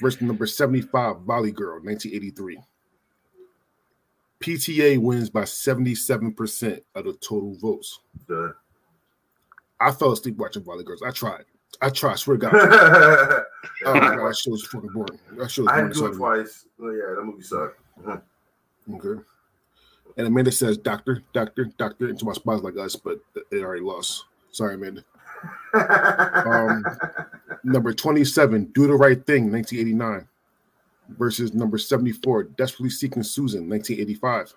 Versus number 75, Valley Girl, 1983. PTA wins by 77% of the total votes. I fell asleep watching Valley Girls. I tried. I tried. I swear to God. Oh my I God, that show was fucking boring. That show was had boring. to do it twice. Oh, yeah, that movie sucked. Okay. And Amanda says, Doctor, Doctor, Doctor, into my spots like us, but it already lost. Sorry, Amanda. Um, Number 27, Do the Right Thing, 1989, versus number 74, Desperately Seeking Susan, 1985.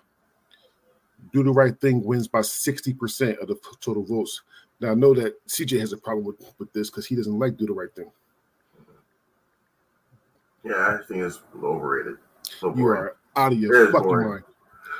Do the Right Thing wins by 60% of the total votes. Now, I know that CJ has a problem with, with this because he doesn't like Do the Right Thing. yeah, I think it's overrated. So You are out of your fucking boring. mind.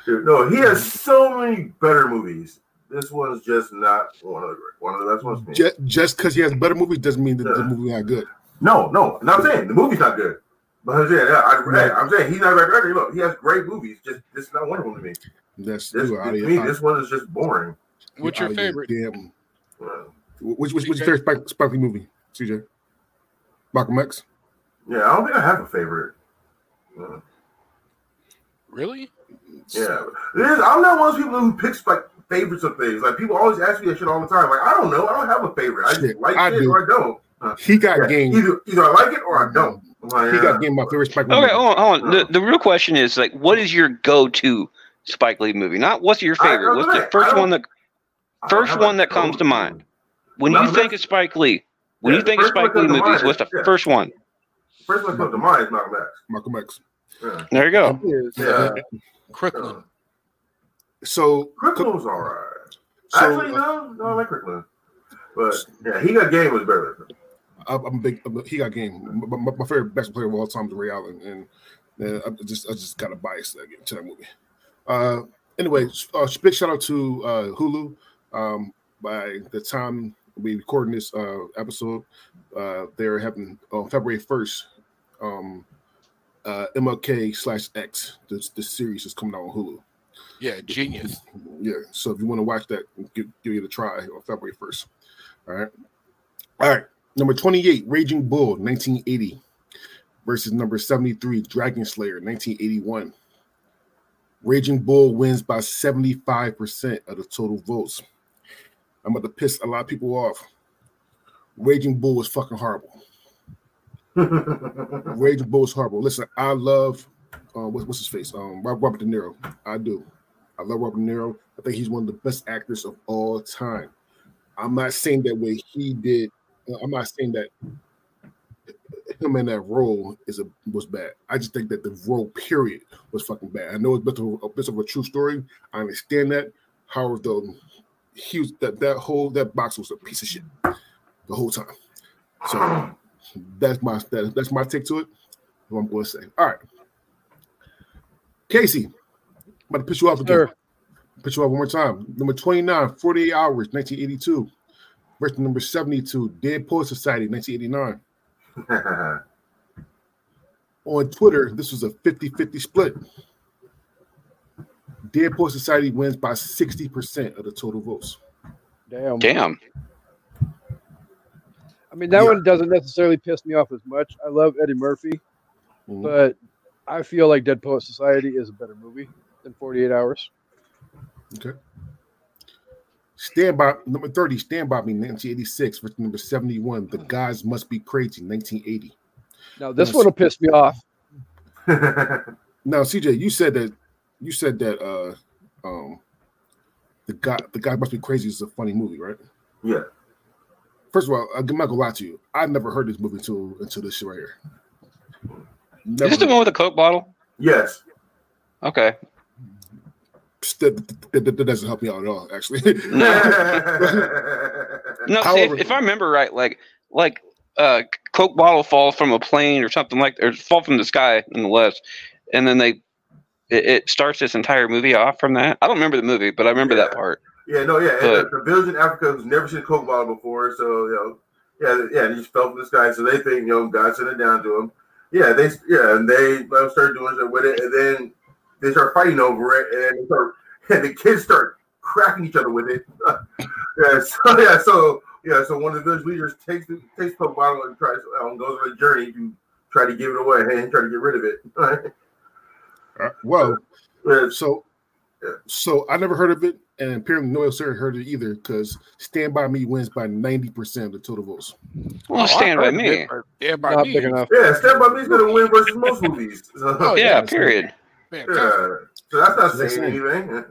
Dude, no, he has so many better movies. This one's just not one of the great, one of the best ones. Just just because he has better movies doesn't mean that the Yeah. movie not good. No, no, I'm not saying the movie's not good. But I'm saying, yeah, I, Right. I'm saying he's not a record. Look, he has great movies. Just this is not one of them to me. That's This, you are to me, this one is just boring. What's your favorite? Damn. Uh, Which, which, which CJ? your favorite Spike, Spike Lee movie, CJ? Malcolm X? yeah, I don't think I have a favorite. Uh, Really? yeah, It is- I'm not one of those people who picks like favorites of things. Like people always ask me that shit all the time. Like I don't know. I don't have a favorite. I just like I it do. or I don't. Uh, He got yeah, game. Either either I like it or I don't. Like, He yeah. got game my favorite Spike Lee Okay, hold on, hold on. The, the real question is like, what is your go-to Spike Lee movie? Not what's your favorite. What's don't the first one that first one that comes to mind when Malcolm you think of Spike Lee? When Yeah, you think of Spike Lee movies, mind what's the yeah. first one? First one that comes to mind is Malcolm X. Malcolm X. Yeah. There you go. Yeah. uh, Crooklyn. So, was all right. so Actually, uh, no, no, I like Crooklyn. But yeah, he got game was better. I'm a big. He got game. My, my, my favorite basketball player of all time is Ray Allen, and, and I just I just got a bias to that movie. Uh, anyway, uh, big shout out to uh, Hulu. Um, by the time we recording this uh, episode, uh, they're having on February first. Um, uh, MLK slash X. This the series is coming out on Hulu. Yeah, genius. Yeah. So if you want to watch that, give, give it a try on February 1st. All right. All right. Number 28, Raging Bull, 1980, versus number 73, Dragon Slayer, 1981. Raging Bull wins by 75% of the total votes. I'm about to piss a lot of people off. Raging Bull is fucking horrible. Raging Bull is horrible. Listen, I love uh, what's, what's his face? Um, Rob- Robert De Niro. I do. I love Robert De Niro. I think he's one of the best actors of all time. I'm not saying that what he did. I'm not saying that him in that role is a was bad. I just think that the role period was fucking bad. I know it's a bit of a, bit of a true story. I understand that. However, though, he was that that whole that box was a piece of shit the whole time. So that's my that, that's my take to it. What I'm going to say. All right, Casey, I'm about to piss you off again. Sure. Put you up one more time. Number 29, 48 Hours, 1982. Versus number 72, Dead Poet Society, 1989. On Twitter, this was a 50 50 split. Dead Poet Society wins by 60% of the total votes. Damn. Damn. I mean, that Yeah. one doesn't necessarily piss me off as much. I love Eddie Murphy, Mhm. but I feel like Dead Poet Society is a better movie than 48 Hours. Okay. Stand by number 30, Stand By Me, 1986, versus number 71, The Guys Must Be Crazy, 1980. Now, this Yes. one will piss me off. Now, CJ, you said that you said that uh um the guy the guy must be crazy is a funny movie, right? yeah. First of all, I'm not gonna lie to you. I never heard this movie until until this shit right here. Never Is this the one with the Coke bottle? Yes. Okay. That, that- that- that doesn't help me out at all, actually. No, see, if, if I remember right, like like uh Coke bottle fall from a plane or something like or fall from the sky nonetheless, and then they it, it starts this entire movie off from that. I don't remember the movie, but I remember that part. Yeah, no, yeah. But- and the village in Africa who's never seen a Coke bottle before, so you know, yeah, yeah, he just fell from the sky. So they think, you know, God sent it down to him. Yeah, they, yeah, and they let start doing it with it, and then they start fighting over it, and they start, and the kids start cracking each other with it. yeah, so yeah, so yeah, so one of the village leaders takes the takes the Coke bottle and tries um, goes on a journey to try to give it away and try to get rid of it. well, Yeah, so so I never heard of it, and apparently no one else heard it either, because Stand By Me wins by 90% of the total votes. Well, Oh, stand by me. it, Stand by Not me. big enough. yeah, Stand By Me's gonna win versus most movies. So, Oh, Yeah, yes. period. Fantastic. Yeah, so that's not saying saying. anything.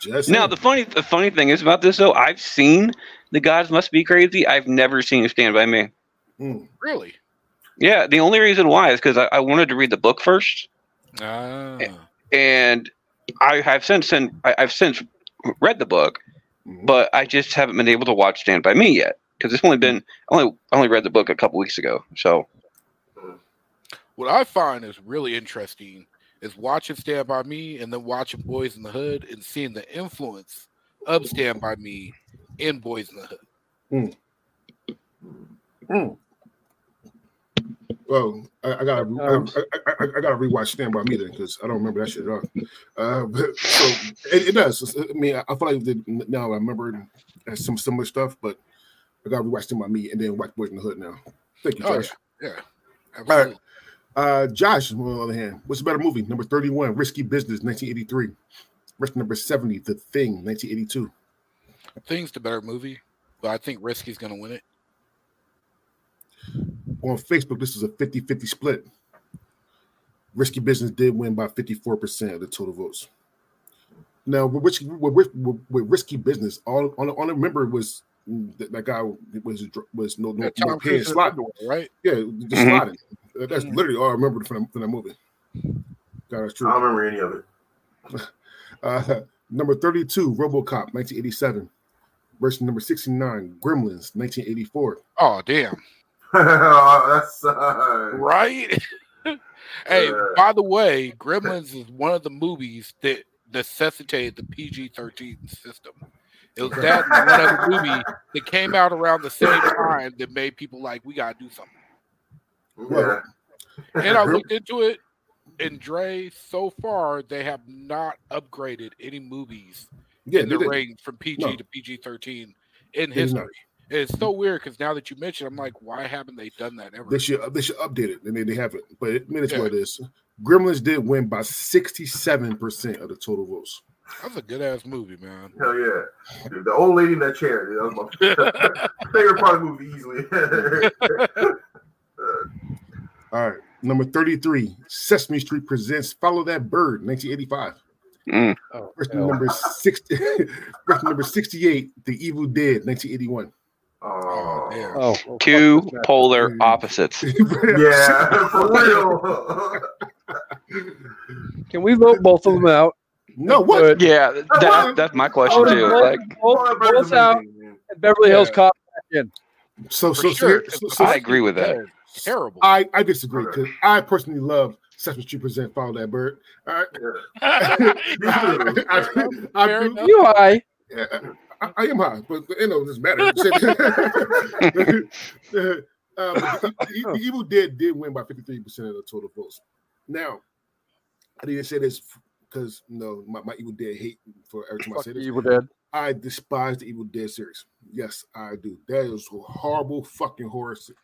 Just Now saying. the funny the funny thing is about this though, I've seen The Gods Must Be Crazy. I've never seen Stand by Me. Mm. Really? Yeah, the only reason why is because I, I wanted to read the book first, Ah. and I have since then I, I've since read the book, Mhm. but I just haven't been able to watch Stand by Me yet because it's only been I only I only read the book a couple weeks ago. So What I find is really interesting is watching Stand By Me and then watching Boys in the Hood and seeing the influence of Stand By Me in Boys in the Hood. Mm. Well, I, I gotta, I, I, I, I gotta rewatch Stand by Me then because I don't remember that shit at all. Uh, but, so it, it does. I mean, I, I feel like the, now I remember some similar stuff, but I gotta rewatch Stand by Me and then watch Boys in the Hood now. Thank you, Oh, Josh. Yeah, absolutely. Uh, Josh, on the other hand, what's a better movie? Number 31, Risky Business, 1983. Versus number 70, The Thing, 1982. Thing's the better movie, but I think Risky's going to win it. On Facebook, this is a 50 50 split. Risky Business did win by 54% of the total votes. Now, with, Risky- with, with, with Risky Business, all, all I remember was that, that guy was was no, no, Yeah, no Tom paying slot. Underworld, right? Yeah, just Mhm. slotting. That's Mhm. literally all I remember from, from that movie. God, that's I true. don't remember any of it. Uh, number 32, Robocop, 1987. Versus number 69, Gremlins, 1984. Oh, damn. That's uh, Right? hey, Uh. by the way, Gremlins is one of the movies that necessitated the PG 13 system. It was that and one other movie that came out around the same time that made people like, we got to do something. yeah. And I looked into it, and Dre, so far, they have not upgraded any movies Yeah, in the range from PG No. to PG 13 in They history. And It's so weird because now that you mention, I'm like, why haven't they done that ever? They should uh, they should update it, and they, they haven't. But it, I mean, it's Yeah. what it is. Gremlins did win by 67% of the total votes. That's a good ass movie, man. Hell yeah. Dude, the old lady in that chair. Dude, that was my favorite part of the movie easily. All right. Number 33, Sesame Street presents Follow That Bird, 1985. mm, Oh, Versus number 60, versus number 68, The Evil Dead, 1981. oh, damn. Oh, well, fuck two this polar opposites. yeah, for real. Can we vote both of them out? No, what? But Yeah, that, that's my question too. Like, All both, that bird is both out. amazing. Beverly Hills Yeah. Cop back in. So, so, sure. so, so, so I agree with that. Terrible. I, I disagree because I personally love Sesame Street present Follow That Bird. All right. I, I, I, Fair do- enough. You high? I, I am high, but you know, it doesn't matter. uh, but the, the- the Evil Dead did win by 53% of the total votes. Now, I didn't say this because you know my, my Evil Dead hate for every time I Fuck say this. Evil Dead. I despise the Evil Dead series. Yes, I do. That is a horrible fucking horror. se-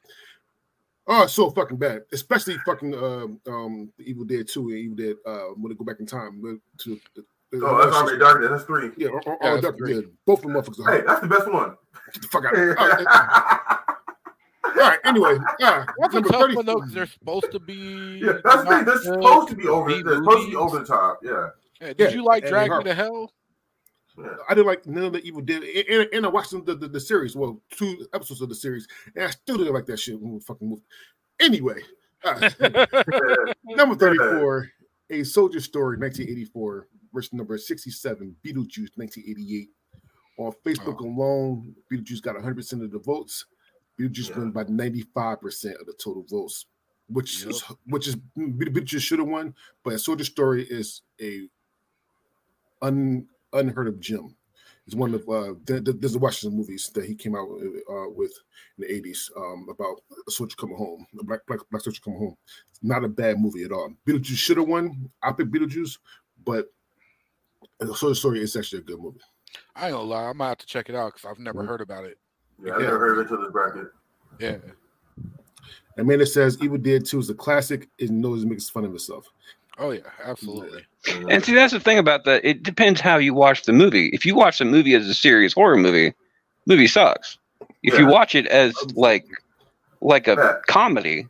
Oh, it's so fucking bad. Especially fucking um um the Evil Dead 2 and Evil Dead uh when they go back in time uh, to the, the- Oh, that's Army of Darkness. That's three. yeah, or, or, Yeah, or that's Dark- great. yeah, both of them motherfuckers are Hey, that's the best one. Get the fuck out. All right, all right, anyway, uh, That's a number tough 30 one though, because they're supposed to be. yeah, that's the thing. They're good supposed to be over. They're supposed to be over the top. Yeah. Yeah, did Yeah, you like and Drag Me to Hell? Yeah. I didn't like none of the Evil Dead, and, and- and I watched the, the the series, well, two episodes of the series, and I still didn't like that shit when we fucking movie. Anyway, uh, number thirty-four, A Soldier Story, nineteen eighty-four, versus number sixty-seven, Beetlejuice, nineteen eighty-eight. On Facebook alone, Beetlejuice got one hundred percent of the votes. Beetlejuice Yeah. won by ninety-five percent of the total votes, which is which is Beetlejuice should have won, but Soldier Story is a un, unheard of gem. It's one of uh, th- th- there's a Washington movies that he came out uh, with in the '80s um, about a soldier coming home, a black black black soldier coming home. It's not a bad movie at all. Beetlejuice should have won. I picked Beetlejuice, but the Soldier Story is actually a good movie. I ain't gonna lie, I might have to check it out because I've never Mhm. heard about it. Yeah, I never heard of it until this bracket. Yeah. Amanda says Evil Dead 2 is a classic It knows it makes fun of itself. Oh yeah, absolutely. And see, that's the thing about that. It depends how you watch the movie. If you watch the movie as a serious horror movie, movie sucks. If you watch it as like like a Yeah. comedy,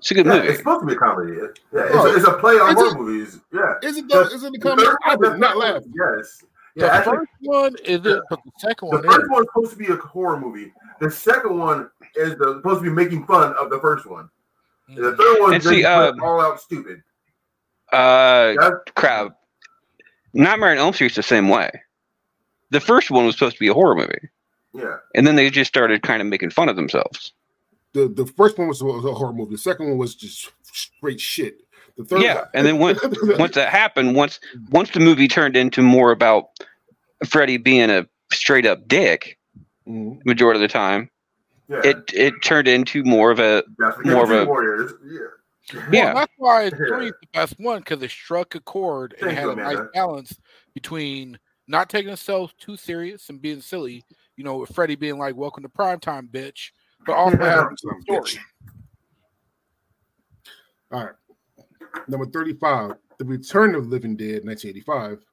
it's a good Yeah, movie. it's supposed to be a comedy. Yeah, it's, Oh, a, it's a play on is horror it? movies. Yeah. Is it though? Is it the comedy? third I one- did not laugh. Yes. The Yeah, actually, first one is it, but the second the one first is. one's supposed to be a horror movie. The second one is the, supposed to be making fun of the first one. Mm. The third one And is see, um, all out stupid. Uh, That's, crap. Nightmare on Elm Street's the same way. The first one was supposed to be a horror movie, yeah. and then they just started kind of making fun of themselves. The the first one was a horror movie. The second one was just straight shit. The third Yeah, one, and then once once that happened, once once the movie turned into more about Freddy being a straight up dick Mhm. majority of the time, Yeah. it it turned into more of a That's the more of a- Warriors. Yeah. Well, yeah. that's why Yeah. three is the best one because it struck a chord and Thank had you, a nice Amanda. balance between not taking itself too serious and being silly. You know, with Freddy being like, "Welcome to primetime, bitch," but also having Son of a a story. bitch. All right. Number 35, The Return of the Living Dead, 1985,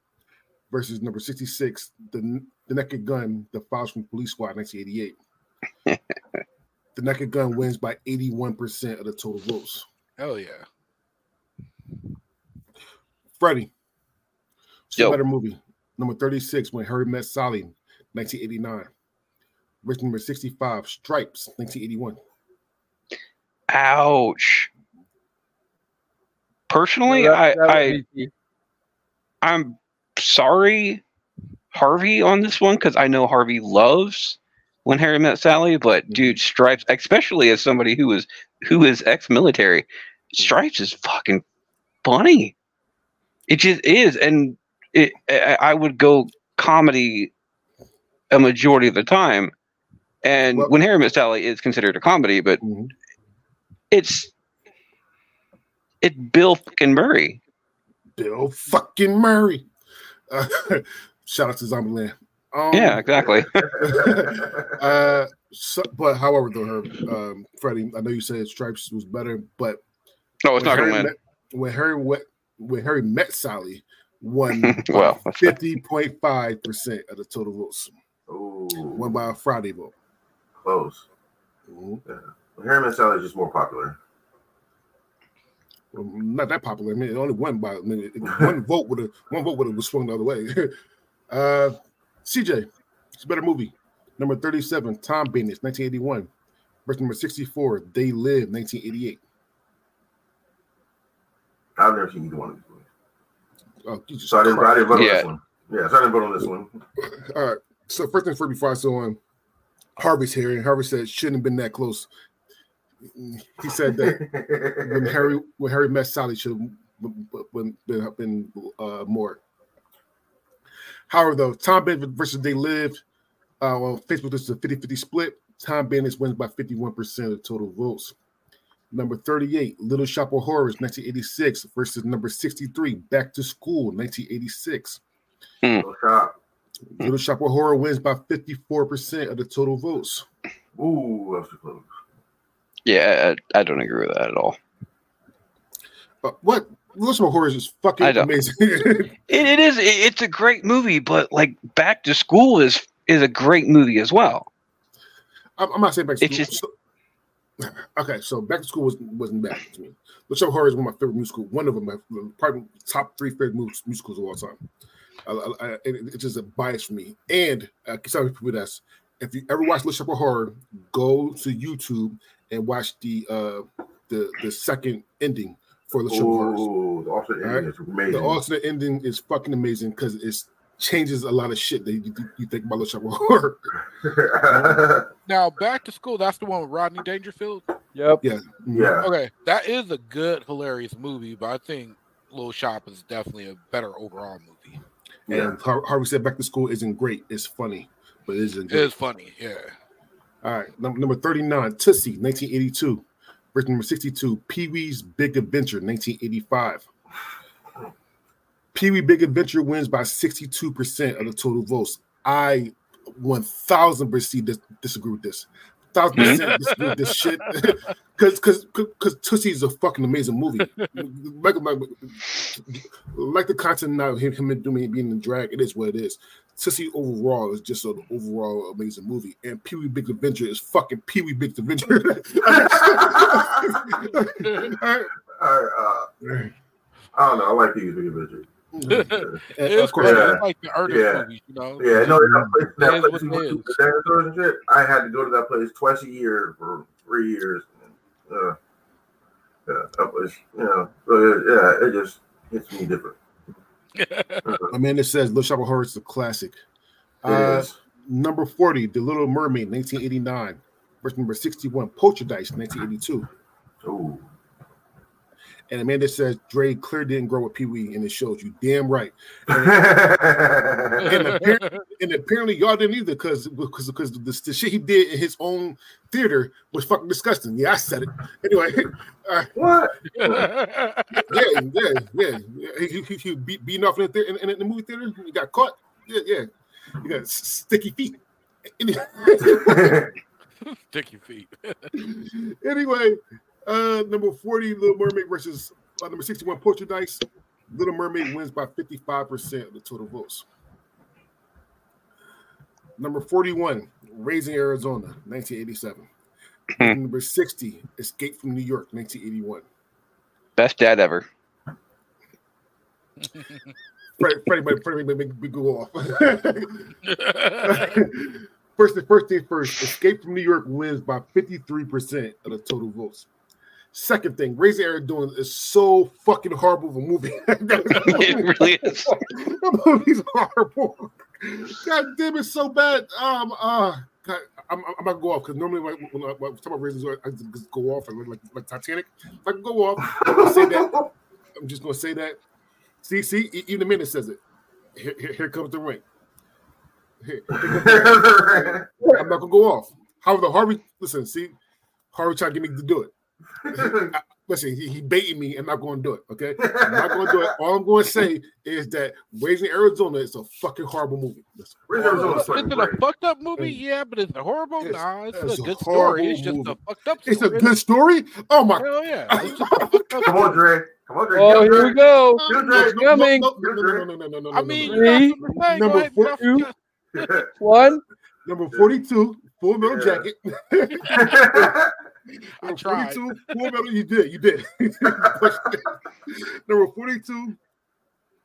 versus number 66, The, the Naked Gun, The Files from Police Squad, 1988. the Naked Gun wins by 81% of the total votes. Hell yeah! Freddie, what's a Yo. better movie? Number 36, When Harry Met Sally, 1989. Versus number 65, Stripes, 1981. Ouch. Personally, That- I, that would I I'm sorry, Harvey, on this one because I know Harvey loves when Harry met Sally, but dude, Stripes, especially as somebody who is who is ex-military, Stripes is fucking funny. It just is, and it I, I would go comedy a majority of the time. And Well- when Harry met Sally is considered a comedy, but Mhm. it's it's Bill fucking Murray. Bill fucking Murray. Uh, shout out to Zombieland. Um, Yeah, exactly. uh, so, but however, though, her um, Freddie, I know you said Stripes was better, but No, it's not when gonna Harry win. Met, when Harry wet, when Harry met Sally, won well fifty point five percent of the total votes, Ooh, won by a Friday vote. close. Mhm. Harry Met Sally is just more popular. Well, not that popular. I mean, it only won by I mean, it- one vote would have one vote would have swung the other way. uh, CJ, it's a better movie. Number thirty-seven, Time Bandits, nineteen eighty-one. Verse number sixty-four, They Live, nineteen eighty-eight. I've never seen either one of these movies. Oh, Jesus So I didn't, I didn't vote on this one. Yeah, so I didn't vote on this one. All right. So first thing first, before I go on, Harvey's here, and Harvey said it shouldn't have been that close. He said that when Harry when Harry met Sally should have been, been, been uh, more. However, though, Time Bandits versus They Live uh, on Facebook, this is a 50 50 split. Time Bandits wins by 51% of the total votes. Number 38, Little Shop of Horrors, 1986 versus number 63, Back to School, 1986. No shot. Little Shop of Horror wins by 54% of the total votes. Ooh, that was close. Yeah, I, I don't agree with that at all. Uh, what? Little Horrors is fucking amazing. It, it is. It, it's a great movie, but like Back to School is is a great movie as well. I'm, I'm not saying back to It's school. just- So- okay, so back to school was, wasn't bad to me. The show horror is one of my favorite musicals. One of them, my probably top three favorite musicals of all time. I, I, I- it- it's just a bias for me. And uh, for people that's if you ever watch Little Shop of Horror, go to YouTube and watch the uh the the second ending for Little Shop of Horror. Ooh, the alternate Alright. ending is amazing. The alternate ending is fucking amazing because it changes a lot of shit that you, you think about Little Shop of Horror. Now back to school. That's the one with Rodney Dangerfield. Yep. Yeah, yeah. Okay, that is a good, hilarious movie, but I think Little Shop is definitely a better overall movie. Yeah. And Harvey said Back to School isn't great. It's funny, but it isn't It great. is funny, yeah. All right, number, number 39, Tootsie, 1982. Verse number 62, Pee Wee's Big Adventure, 1985. Pee Wee Big Adventure wins by 62% of the total votes. I 1000% dis- disagree with this. 1000% disagree with this shit. Because because because Tootsie is a fucking amazing movie. like, like, like the content now, him, him and doing being in drag, it is what it is. Tootsie overall is just an overall amazing movie, and Pee Wee Big Adventure is fucking Pee Wee Big Adventure. Alright. Uh, uh, I don't know. I like these Big Adventure. And It is of course, yeah. Like the Ernest Yeah. movies, you know. Yeah, no, that place, that place what we it went to, is. and shit. I had to go to that place twice a year for three years. Uh, yeah, that place, you know, so yeah, it just hits me different. Amanda says Little Shop of Horrors is a classic. It Uh, number 40, The Little Mermaid, 1989. Verse number 61, Poltergeist, 1982. Ooh. And Amanda says Dre clearly didn't grow with Pee Wee, and it shows you damn right. And, apparently, and apparently y'all didn't either, because because because the, the shit he did in his own theater was fucking disgusting. Yeah, I said it. Anyway, uh, what? yeah, yeah, yeah. He, he, he beat, beating off in the, in, in the movie theater. He got caught. Yeah, yeah. You got sticky feet. Anyway, Sticky feet. anyway, uh, number 40, Little Mermaid versus uh, number 61, Poltergeist. Little Mermaid wins by 55% of the total votes. Number 41, Raising Arizona, 1987. Hmm. number 60, Escape from New York, 1981. Best dad ever. Freddie, Freddie, Freddie, Freddie make, make me go off. first, the first thing first, Escape from New York wins by 53% of the total votes. Second thing, Raising doing is so fucking horrible of a movie. It really is. the movie's horrible. God damn, it's so bad. Um, uh, God, I'm, I'm about to go off because normally when, when, I, when I talk about Raising I just go off and like, like Titanic. If I can go off, I'll say that. I'm just gonna say that. See, see, even the minute says it. Here, here, here comes the ring. Here- here comes the ring. I'm not gonna go off. However, Harvey, listen, see, Harvey trying to get me to do it. I- listen, he, he baiting me. I'm not going to do it. Okay, I'm not going to do it. All I'm going to say is that Raising Arizona is a fucking horrible movie. Listen, Raising Arizona Is is fucking it a fucked up movie? Yeah, but is it horrible? It's- nah, it's, it's a a good horrible story. It's just movie. a fucked up It's a good story. Oh my! Hell yeah. It's just a fucked up Come on, story. Dre. Come on, Dre. Oh, here we go. You're Dre. Coming. No, no, no, no, no, no, no, no, I mean, no, you no. got something to say. Go Number ahead. four- You got- One. Number 42, Full Metal Jacket. I tried. 42, Full Metal. You did. You did. Number 42.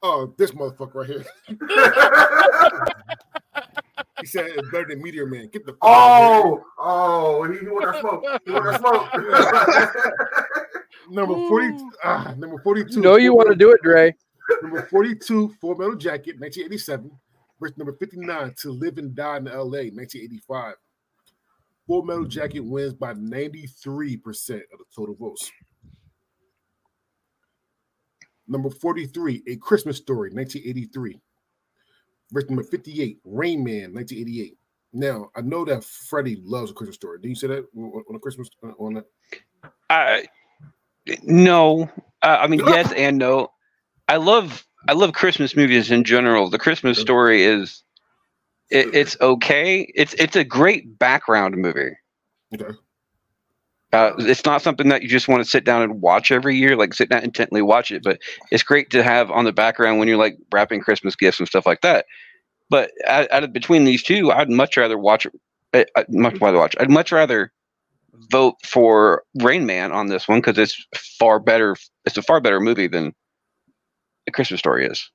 Oh, this motherfucker right here. He said it's better than Meteor Man. Get the fuck out of here. oh, oh, he, he want that smoke. He want that smoke. Number 42. Ah, number 42. You know you want to do it, Dre. Number 42, Full Metal Jacket, 1987. Versus number 59, To Live and Die in LA, 1985. Full Metal Jacket wins by 93% of the total votes. Number 43, A Christmas Story, 1983. Versus number 58, Rain Man, 1988. Now, I know that Freddie loves A Christmas Story. Did you say that on on a Christmas on that? I no. Uh, I mean, yes and no. I love I love Christmas movies in general. The Christmas Story is it, it's okay. It's it's a great background movie. Okay. Uh, it's not something that you just want to sit down and watch every year, like sit down intently watch it. But it's great to have on the background when you're like wrapping Christmas gifts and stuff like that. But out, out of between these two, I'd much rather watch. uh, I'd much rather watch. I'd much rather vote for Rain Man on this one because it's far better. It's a far better movie than the Christmas Story is.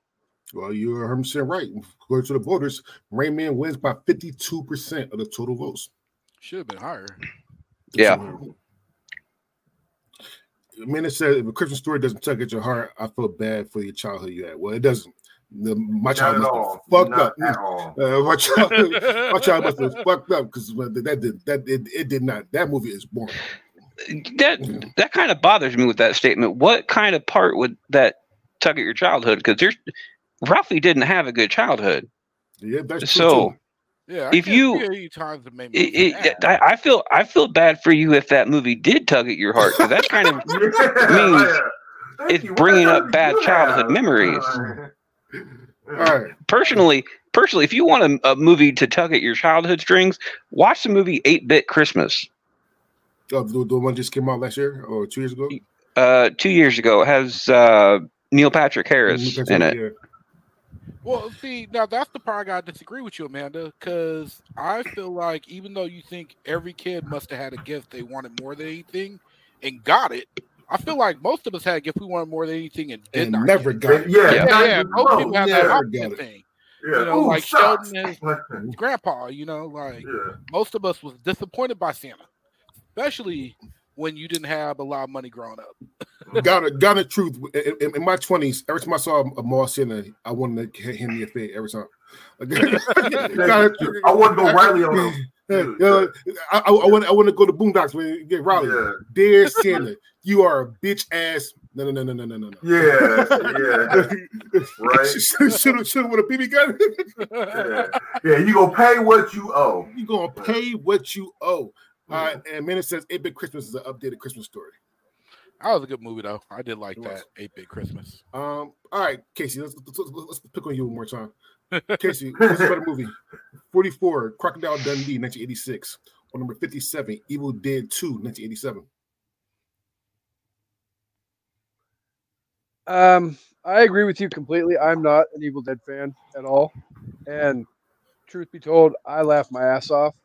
Well, you're 100% right. According to the voters, Rain Man wins by 52% of the total votes. Should have been higher. Yeah. Man, it said if a Christmas story doesn't tug at your heart, I feel bad for your childhood you had. Well, it doesn't. The, my Not child at must all. have fucked Not up. at all. Uh, my child, my child must have fucked up because that did that it, it did not. That movie is boring. That that kind of bothers me with that statement. What kind of part would that tug at your childhood? Because there's Ralphie didn't have a good childhood. Yeah, that's So too. Yeah, If can't you- think of any times it made me it, it. I, I feel I feel bad for you if that movie did tug at your heart because that kind of Yeah, means yeah. It's you. Bringing the up bad childhood have? memories. All right. personally personally if you want a, a movie to tug at your childhood strings watch the movie 8-bit christmas Oh, the, the one just came out last year or two years ago. uh two years ago it has uh neil patrick harris in it Yeah. Well, see, now that's the part I gotta disagree with you, Amanda, because I feel like even though you think every kid must have had a gift they wanted more than anything and got it, I feel like most of us had a gift we wanted more than anything and did And not. never get got Yeah, it. yeah, Yeah. yeah, yeah. Most people have that never opposite thing. Yeah. You know, Ooh, like shots. Sheldon is- Grandpa, you know, like yeah. most of us was disappointed by Santa, especially when you didn't have a lot of money growing up. Got it. Got the truth. In, in- in my twenties, every time I saw a mall Santa, I wanted to hand me a fade every time. I want to go Riley on them. Yeah, yeah, I, I, I want I want to go to Boondocks when you get Riley. Yeah. Dear Santa, you are a bitch ass. No, no, no, no, no, no, no. Yeah, yeah, right. should have should have with a BB gun. yeah. Yeah, you gonna pay what you owe. you gonna pay what you owe. All right, and Minute says 8 Bit Christmas is an updated Christmas story. That was a good movie though. I did like It that was. 8 bit Christmas. Um, all right, Casey, let's, let's, let's, let's pick on you one more time. Casey, what's a better movie? 44, Crocodile Dundee, 1986. Or number 57, Evil Dead 2, 1987. Um, I agree with you completely. I'm not an Evil Dead fan at all, and truth be told, I laughed my ass off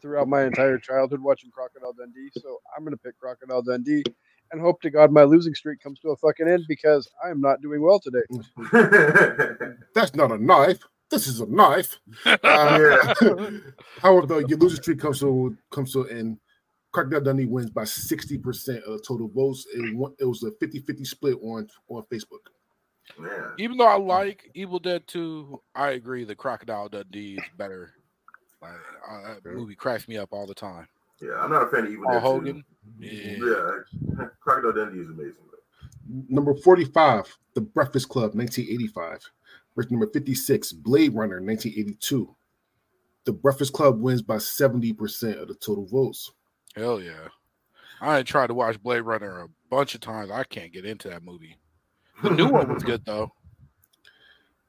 throughout my entire childhood watching Crocodile Dundee. So I'm gonna pick Crocodile Dundee, and hope to God my losing streak comes to a fucking end because I am not doing well today. That's not a knife. This is a knife. Uh, Yeah. However, though, your losing streak comes to comes to and Crocodile Dundee wins by 60% of the total votes. It, wa- it was a 50-50 split on, on Facebook. Man. Even though I like Evil Dead 2, I agree that Crocodile Dundee is better. Like, uh, that movie cracks me up all the time. Yeah, I'm not a fan of Evil Paul Dead 2. Hogan. Yeah. Yeah, Crocodile Dundee is amazing. Number 45, The Breakfast Club, 1985. Versus number 56, Blade Runner, 1982. The Breakfast Club wins by 70% of the total votes. Hell yeah. I ain't tried to watch Blade Runner a bunch of times. I can't get into that movie. The new one was good though.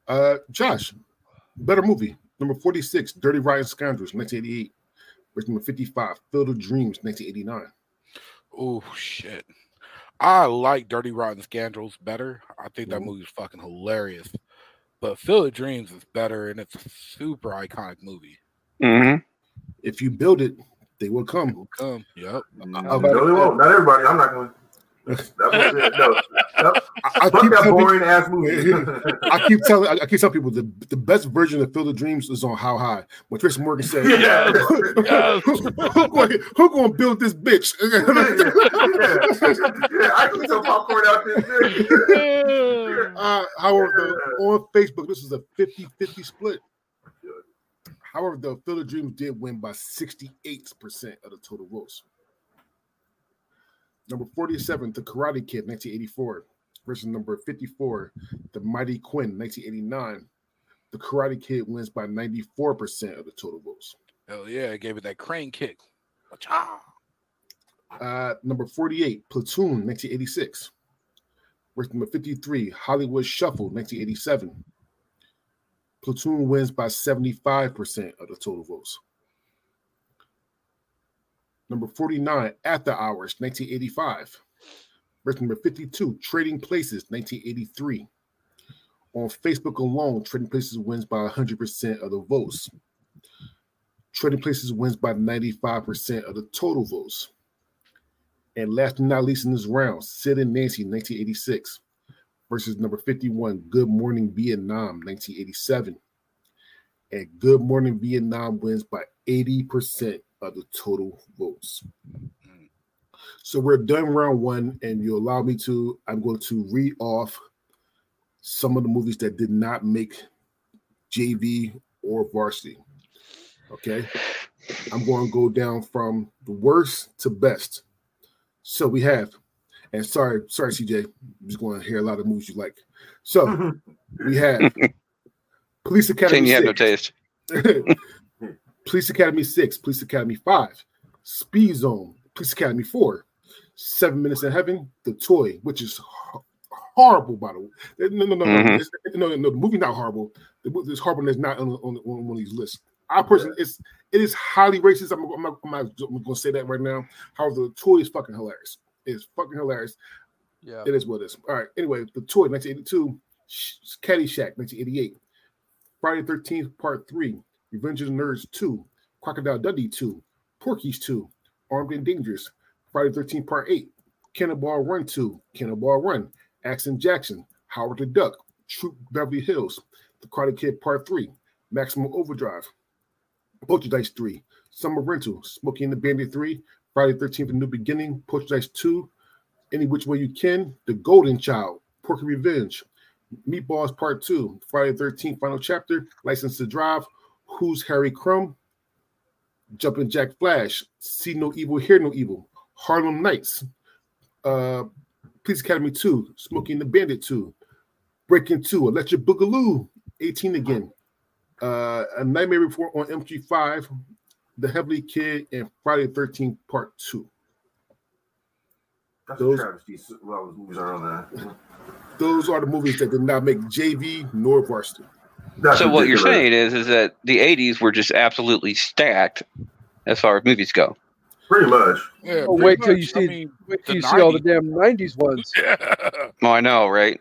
Uh, Josh, better movie. Number 46, Dirty Rotten Scoundrels, 1988. Versus number 55, Field of Dreams, 1989. Oh shit. I like Dirty Rotten Scoundrels better. I think that Mhm. movie's fucking hilarious. But Field of Dreams is better and it's a super iconic movie. hmm If you build it, they will It come. will come. Yep. How No, about they that? won't. Not everybody. I'm not going. That was it. No, no. I, I keep that telling people, boring ass movie. I keep telling I, I keep telling people the, the best version of Field of Dreams is on How High. When Tracy Morgan said, Yeah. who, who, going, who going to build this bitch? yeah, yeah, I can some popcorn out there. Uh, however, though, on Facebook, this is a 50 50 split. However, the Field of Dreams did win by 68% of the total votes. Number 47, The Karate Kid, 1984, versus number 54, The Mighty Quinn, 1989. The Karate Kid wins by 94% of the total votes. Hell yeah, it gave it that crane kick. Uh, number 48, Platoon, 1986. Versus number 53, Hollywood Shuffle, 1987. Platoon wins by 75% of the total votes. Number 49, After Hours, 1985. Versus number 52, Trading Places, 1983. On Facebook alone, Trading Places wins by 100% of the votes. Trading Places wins by 95% of the total votes. And last but not least in this round, Sid and Nancy, 1986. versus number 51, Good Morning Vietnam, 1987. And Good Morning Vietnam wins by 80% of the total votes. So we're done round one, and you allow me to, I'm going to read off some of the movies that did not make JV or varsity. Okay. I'm going to go down from the worst to best. So we have, and sorry, sorry, CJ, I'm just going to hear a lot of movies you like. So we have Police Academy. Saying you have no taste. Police Academy 6, Police Academy 5, Speed Zone, Police Academy 4, Seven Minutes in Heaven, The Toy, which is horrible, by the way. No, no, no, no, Mhm. it's- no, no, the movie not horrible. The movie is horrible and it's not on, on, on one of these lists. I personally, it's it is highly racist. I'm, I'm, not- I'm, not- I'm going to say that right now. However, The Toy is fucking hilarious. It's fucking hilarious. Yeah. It is what it is. All right. Anyway, The Toy, 1982, Caddyshack, 1988, Friday the 13th, Part 3, Revenge of the Nerds 2, Crocodile Dundee 2, Porky's 2, Armed and Dangerous, Friday the 13th, Part 8, Cannonball Run 2, Cannonball Run, Action Jackson, Howard the Duck, Troop Beverly Hills, The Karate Kid Part 3, Maximum Overdrive, Poltergeist 3, Summer Rental, Smokey and the Bandit 3, Friday the 13th, A New Beginning, Poltergeist 2, Any Which Way You Can, The Golden Child, Porky Revenge, Meatballs Part 2, Friday the 13th, Final Chapter, License to Drive, Who's Harry Crumb, Jumping Jack Flash, See No Evil, Hear No Evil, Harlem Nights, uh, Police Academy 2, Smokey and the Bandit 2, Breaking 2, Electric Boogaloo, 18 again, uh, A Nightmare Before on MG5, The Heavenly Kid, and Friday the 13th, Part 2. That's Those-. A those movies are on. Those are the movies that did not make JV nor varsity. That's So what you're saying is, is that the '80s were just absolutely stacked as far as movies go. Pretty much. Yeah, Oh, pretty wait till much. you I see- mean, Wait till The you see all the damn '90s ones. Oh, I know, right?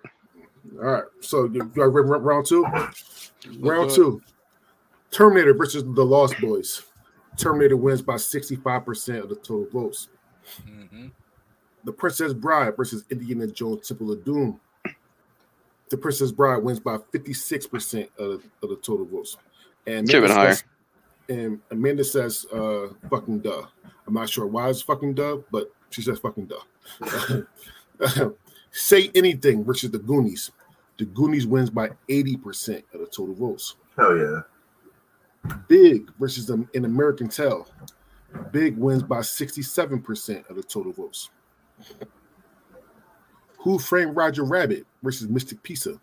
All right, so you you are round two? Round good. two. Terminator versus the Lost Boys. Terminator wins by 65% of the total votes. Mhm. The Princess Bride versus Indiana Jones Temple of Doom. The Princess Bride wins by 56% of, of the total votes. And Should've been Amanda says- And Amanda says, uh, fucking duh. I'm not sure why it's fucking duh, but she says fucking duh. Say anything versus the Goonies. The Goonies wins by 80% of the total votes. Hell yeah. Big versus an an American Tail. Big wins by 67% of the total votes. Who Framed Roger Rabbit versus Mystic Pizza.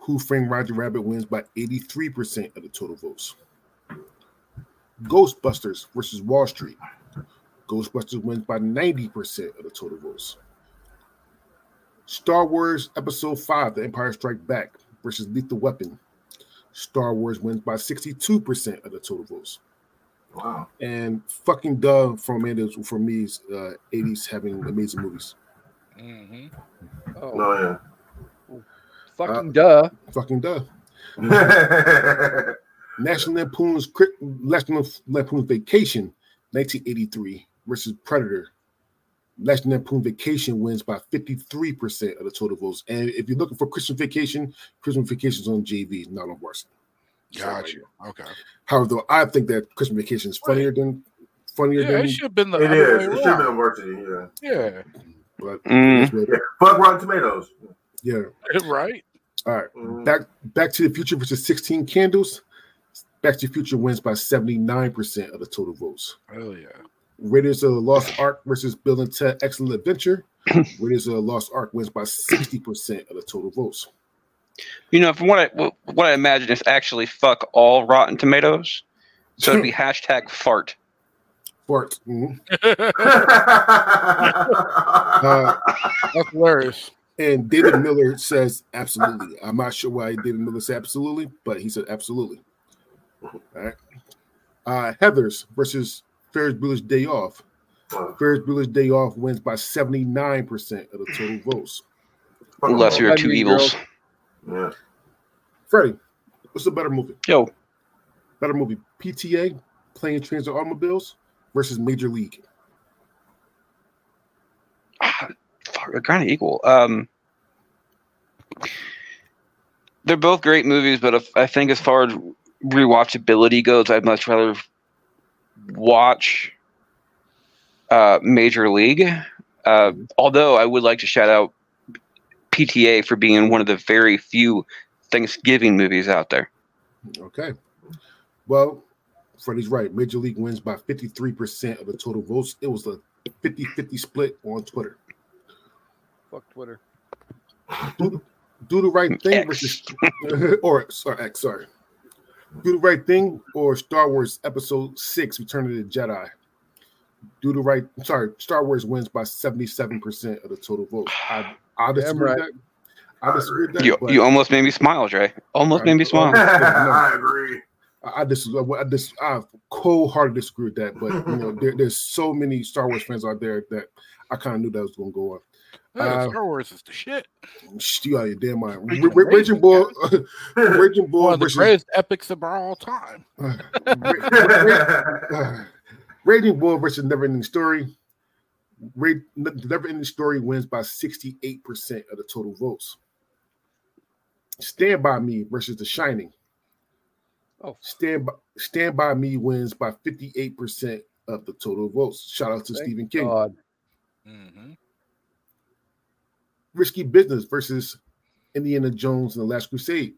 Who Framed Roger Rabbit wins by 83% of the total votes. Ghostbusters versus Wall Street. Ghostbusters wins by 90% of the total votes. Star Wars Episode 5, The Empire Strike Back versus Lethal Weapon. Star Wars wins by 62% of the total votes. Wow. And fucking duh from Amanda for me is uh, 80s having amazing movies. Mhm. Oh, No, yeah. fucking duh. Fucking duh. yeah. National Lampoon's Cri- National Lampoon's Vacation, 1983 versus Predator. National Lampoon Vacation wins by 53% of the total votes. And if you're looking for Christmas Vacation, Christmas Vacation's on JV, not on varsity. Got you. Okay. However, though, I think that Christmas Vacation is funnier than funnier Yeah, than it should have been the It other is. It should have been around. varsity. Yeah. Yeah. But Mm. it's what- Yeah. Fuck Rotten Tomatoes. yeah. Right. All right. Mhm. Back Back to the Future versus 16 Candles. Back to the Future wins by 79% of the total votes. Hell yeah. Raiders of the Lost Ark versus Bill and Ted Excellent Adventure. Raiders of the Lost Ark wins by 60% of the total votes. You know, from what I what what I imagine is actually fuck all Rotten Tomatoes. So it'd be hashtag fart. Fart. mhm. uh, That's hilarious. And David Miller says absolutely. I'm not sure why David Miller said absolutely, but he said absolutely. All right. Uh, Heathers versus Ferris Bueller's Day Off. Ferris Bueller's Day Off wins by 79% of the total votes. Unless you're two mean, evils. Yeah. Freddie, what's a better movie? Yo, Better movie, PTA, Planes Trains and Automobiles versus Major League. ah, fuck, they're kind of equal. Um, They're both great movies, but if, I think as far as rewatchability goes, I'd much rather watch uh, Major League. Uh, although I would like to shout out PTA for being one of the very few Thanksgiving movies out there. Okay. Well, Freddie's right. Major League wins by 53% of the total votes. It was a 50 50 split on Twitter. Fuck Twitter. Do, do the right thing X. versus, or sorry, X, sorry. Do the right thing or Star Wars Episode 6 Return of the Jedi. Do the right, sorry, Star Wars wins by 77% of the total votes. I, I disagree right. with that. I disagree with that. You, but- you almost made me smile, Dre. Almost made me smile. I agree. I dis I dis I cold hearted disagree with that, but you know, there, there's so many Star Wars fans out there that I kind of knew that was going to go on. Yeah, Uh, Star Wars is the shit. You out your damn mind. Ra- Raging Bull, Raging Bull One of the greatest epics of all time. Ra- uh, Raging Bull versus Never Ending Story. Ra- Never Ending Story wins by 68% of the total votes. Stand by Me versus The Shining. Oh. Stand by, Stand by Me wins by 58% of the total votes. Shout out to Thank Stephen King. God. hmm Risky Business versus Indiana Jones and the Last Crusade.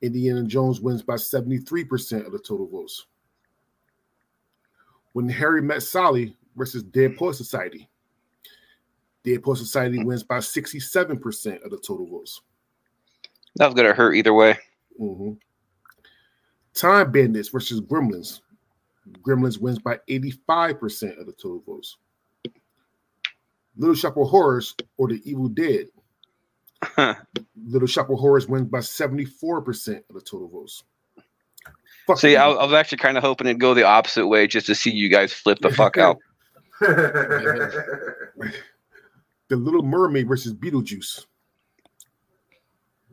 Indiana Jones wins by 73% of the total votes. When Harry Met Sally versus Dead Poet Society. Dead Poet Society wins by 67% of the total votes. That's gonna hurt either way. Mhm. Time Bandits versus Gremlins. Gremlins wins by 85% of the total votes. Little Shop of Horrors or The Evil Dead. Little Shop of Horrors wins by 74% of the total votes. Fuck See. I, I was actually kind of hoping it'd go the opposite way just to see you guys flip the fuck out. The Little Mermaid versus Beetlejuice.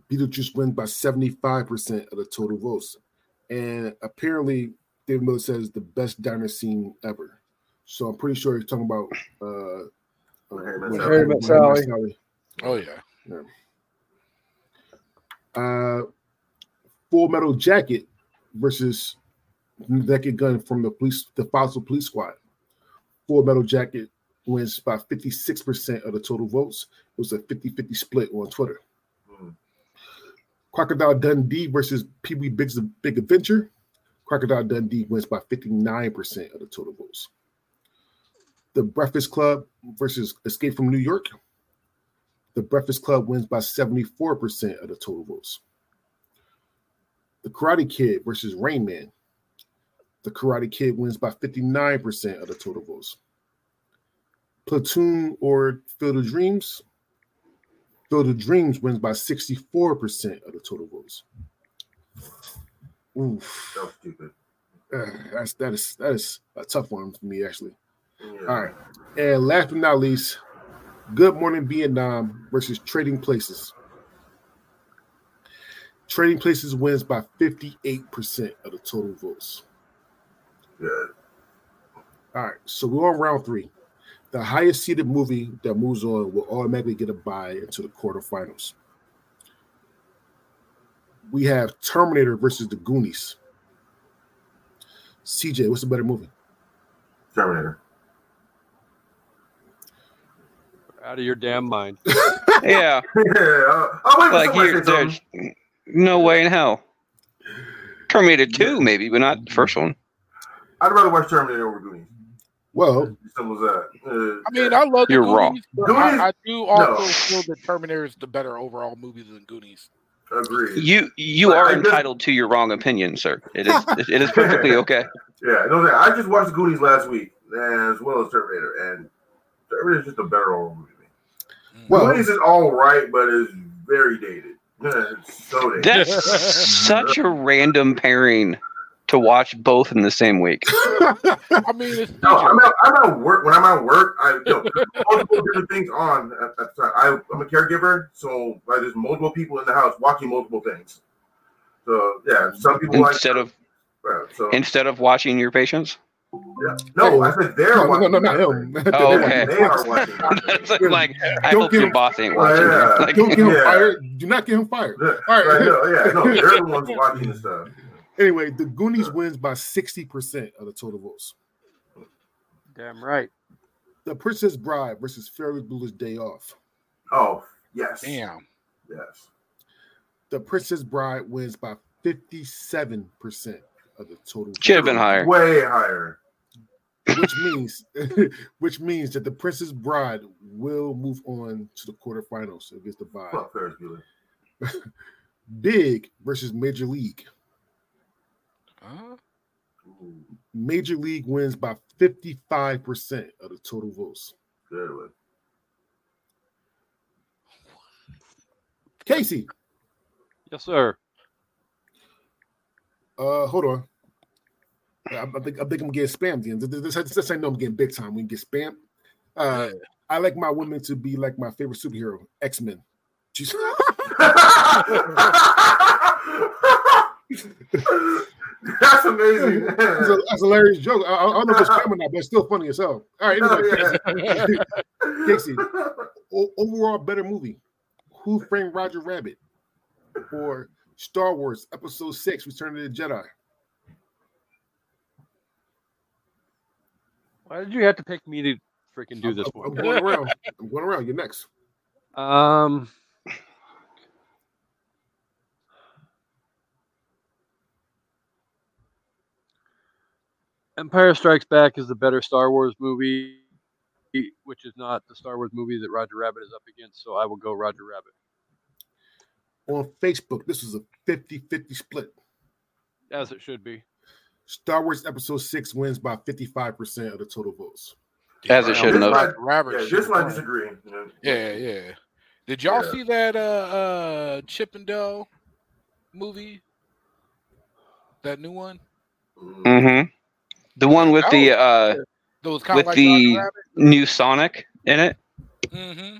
Beetlejuice wins by 75% of the total votes. And apparently, David Miller says the best diner scene ever. So I'm pretty sure he's talking about uh, uh, Harry Met Sally. Harry Met Sally. Sally. Oh yeah. Uh, Full Metal Jacket versus Naked Gun from the police, the Fossil Police Squad. Full Metal Jacket wins by 56% of the total votes. It was a 50-50 split on Twitter. Crocodile Dundee versus Pee Wee Big's Big Adventure. Crocodile Dundee wins by 59% of the total votes. The Breakfast Club versus Escape from New York. The Breakfast Club wins by 74% of the total votes. The Karate Kid versus Rain Man. The Karate Kid wins by 59% of the total votes. Platoon or Field of Dreams. Field of Dreams wins by 64% of the total votes. Oof. That was stupid. Uh, that's that is that is a tough one for me actually. Yeah. All right. And last but not least, Good Morning Vietnam versus Trading Places. Trading Places wins by 58% of the total votes. Good. All right, so we're on round three. The highest seeded movie that moves on will automatically get a bye into the quarterfinals. We have Terminator versus the Goonies. CJ, what's the better movie? Terminator. Out of your damn mind. Yeah, Yeah. Uh, oh wait, like somebody you, there's no way in hell. Terminator Two, maybe, but not the first one. I'd rather watch Terminator over Goonies. Well, Simple as that. Uh, I mean, I love the You're Goonies, wrong. but Goonies? I, I do also No. feel that Terminator is the better overall movie than Goonies. agreed. You you But are I just- entitled to your wrong opinion, sir. It is it is perfectly okay. Yeah, no, I just watched Goonies last week, as well as Terminator, and Terminator is just a better overall movie. well, Goonies is all right, but it's very dated. It's so dated. That's such a random pairing to watch both in the same week. I mean, it's No, I'm CJ. at, I'm at work. When I'm at work, I you know, multiple different things on. At, at, I, I'm a caregiver, so like, there's multiple people in the house watching multiple things. So yeah, some people like Instead of yeah, so instead of watching your patients. Yeah. No, I said they're No, no, watching. no, him. Oh, okay. They are watching. That's like, like, I Don't hope get your him- boss ain't Well, watching. yeah. Like, Don't get him Yeah. fired. Do not get him fired. Yeah, All right. right, no, yeah, no, they're the ones watching the stuff. Anyway, the Goonies wins by 60% of the total votes. Damn right. The Princess Bride versus Ferris Bueller's Day Off. Oh, yes. Damn. Yes. The Princess Bride wins by 57% of the total. Should have been higher. Way higher. Which means, which means that the Princess Bride will move on to the quarterfinals against the bye. Fuck Ferris Bueller. Big versus Major League. Huh? Major League wins by 55% of the total votes. good one. Casey, Yes, sir. uh, hold on. I, I think I think I'm getting spammed again. This, this, this ain't no I'm getting big time. We get spammed. Uh, I like my women to be like my favorite superhero, X Men. That's amazing. That's a, that's a hilarious joke. I, I don't know if it's spam or not, but it's still funny as hell. All right, anyway, Casey, o- overall better movie. Who Framed Roger Rabbit or Star Wars Episode Six: Return of the Jedi? Why did you have to pick me to freaking do I'm- this I'm, I'm going around. I'm going around. You're next. Um. Empire Strikes Back is the better Star Wars movie, which is not the Star Wars movie that Roger Rabbit is up against. So I will go Roger Rabbit, On Facebook, this is a 50-50 split. as it should be. Star Wars Episode Six wins by 55% of the total votes. As it shouldn't have. Roger Rabbit Yeah, should've this one disagree. Yeah, yeah. Did y'all Yeah. see that uh uh Chip and Dale movie? That new one? Mm. Mm-hmm. The one with the uh, That was kind With of like the- new Sonic in it. Mm-hmm.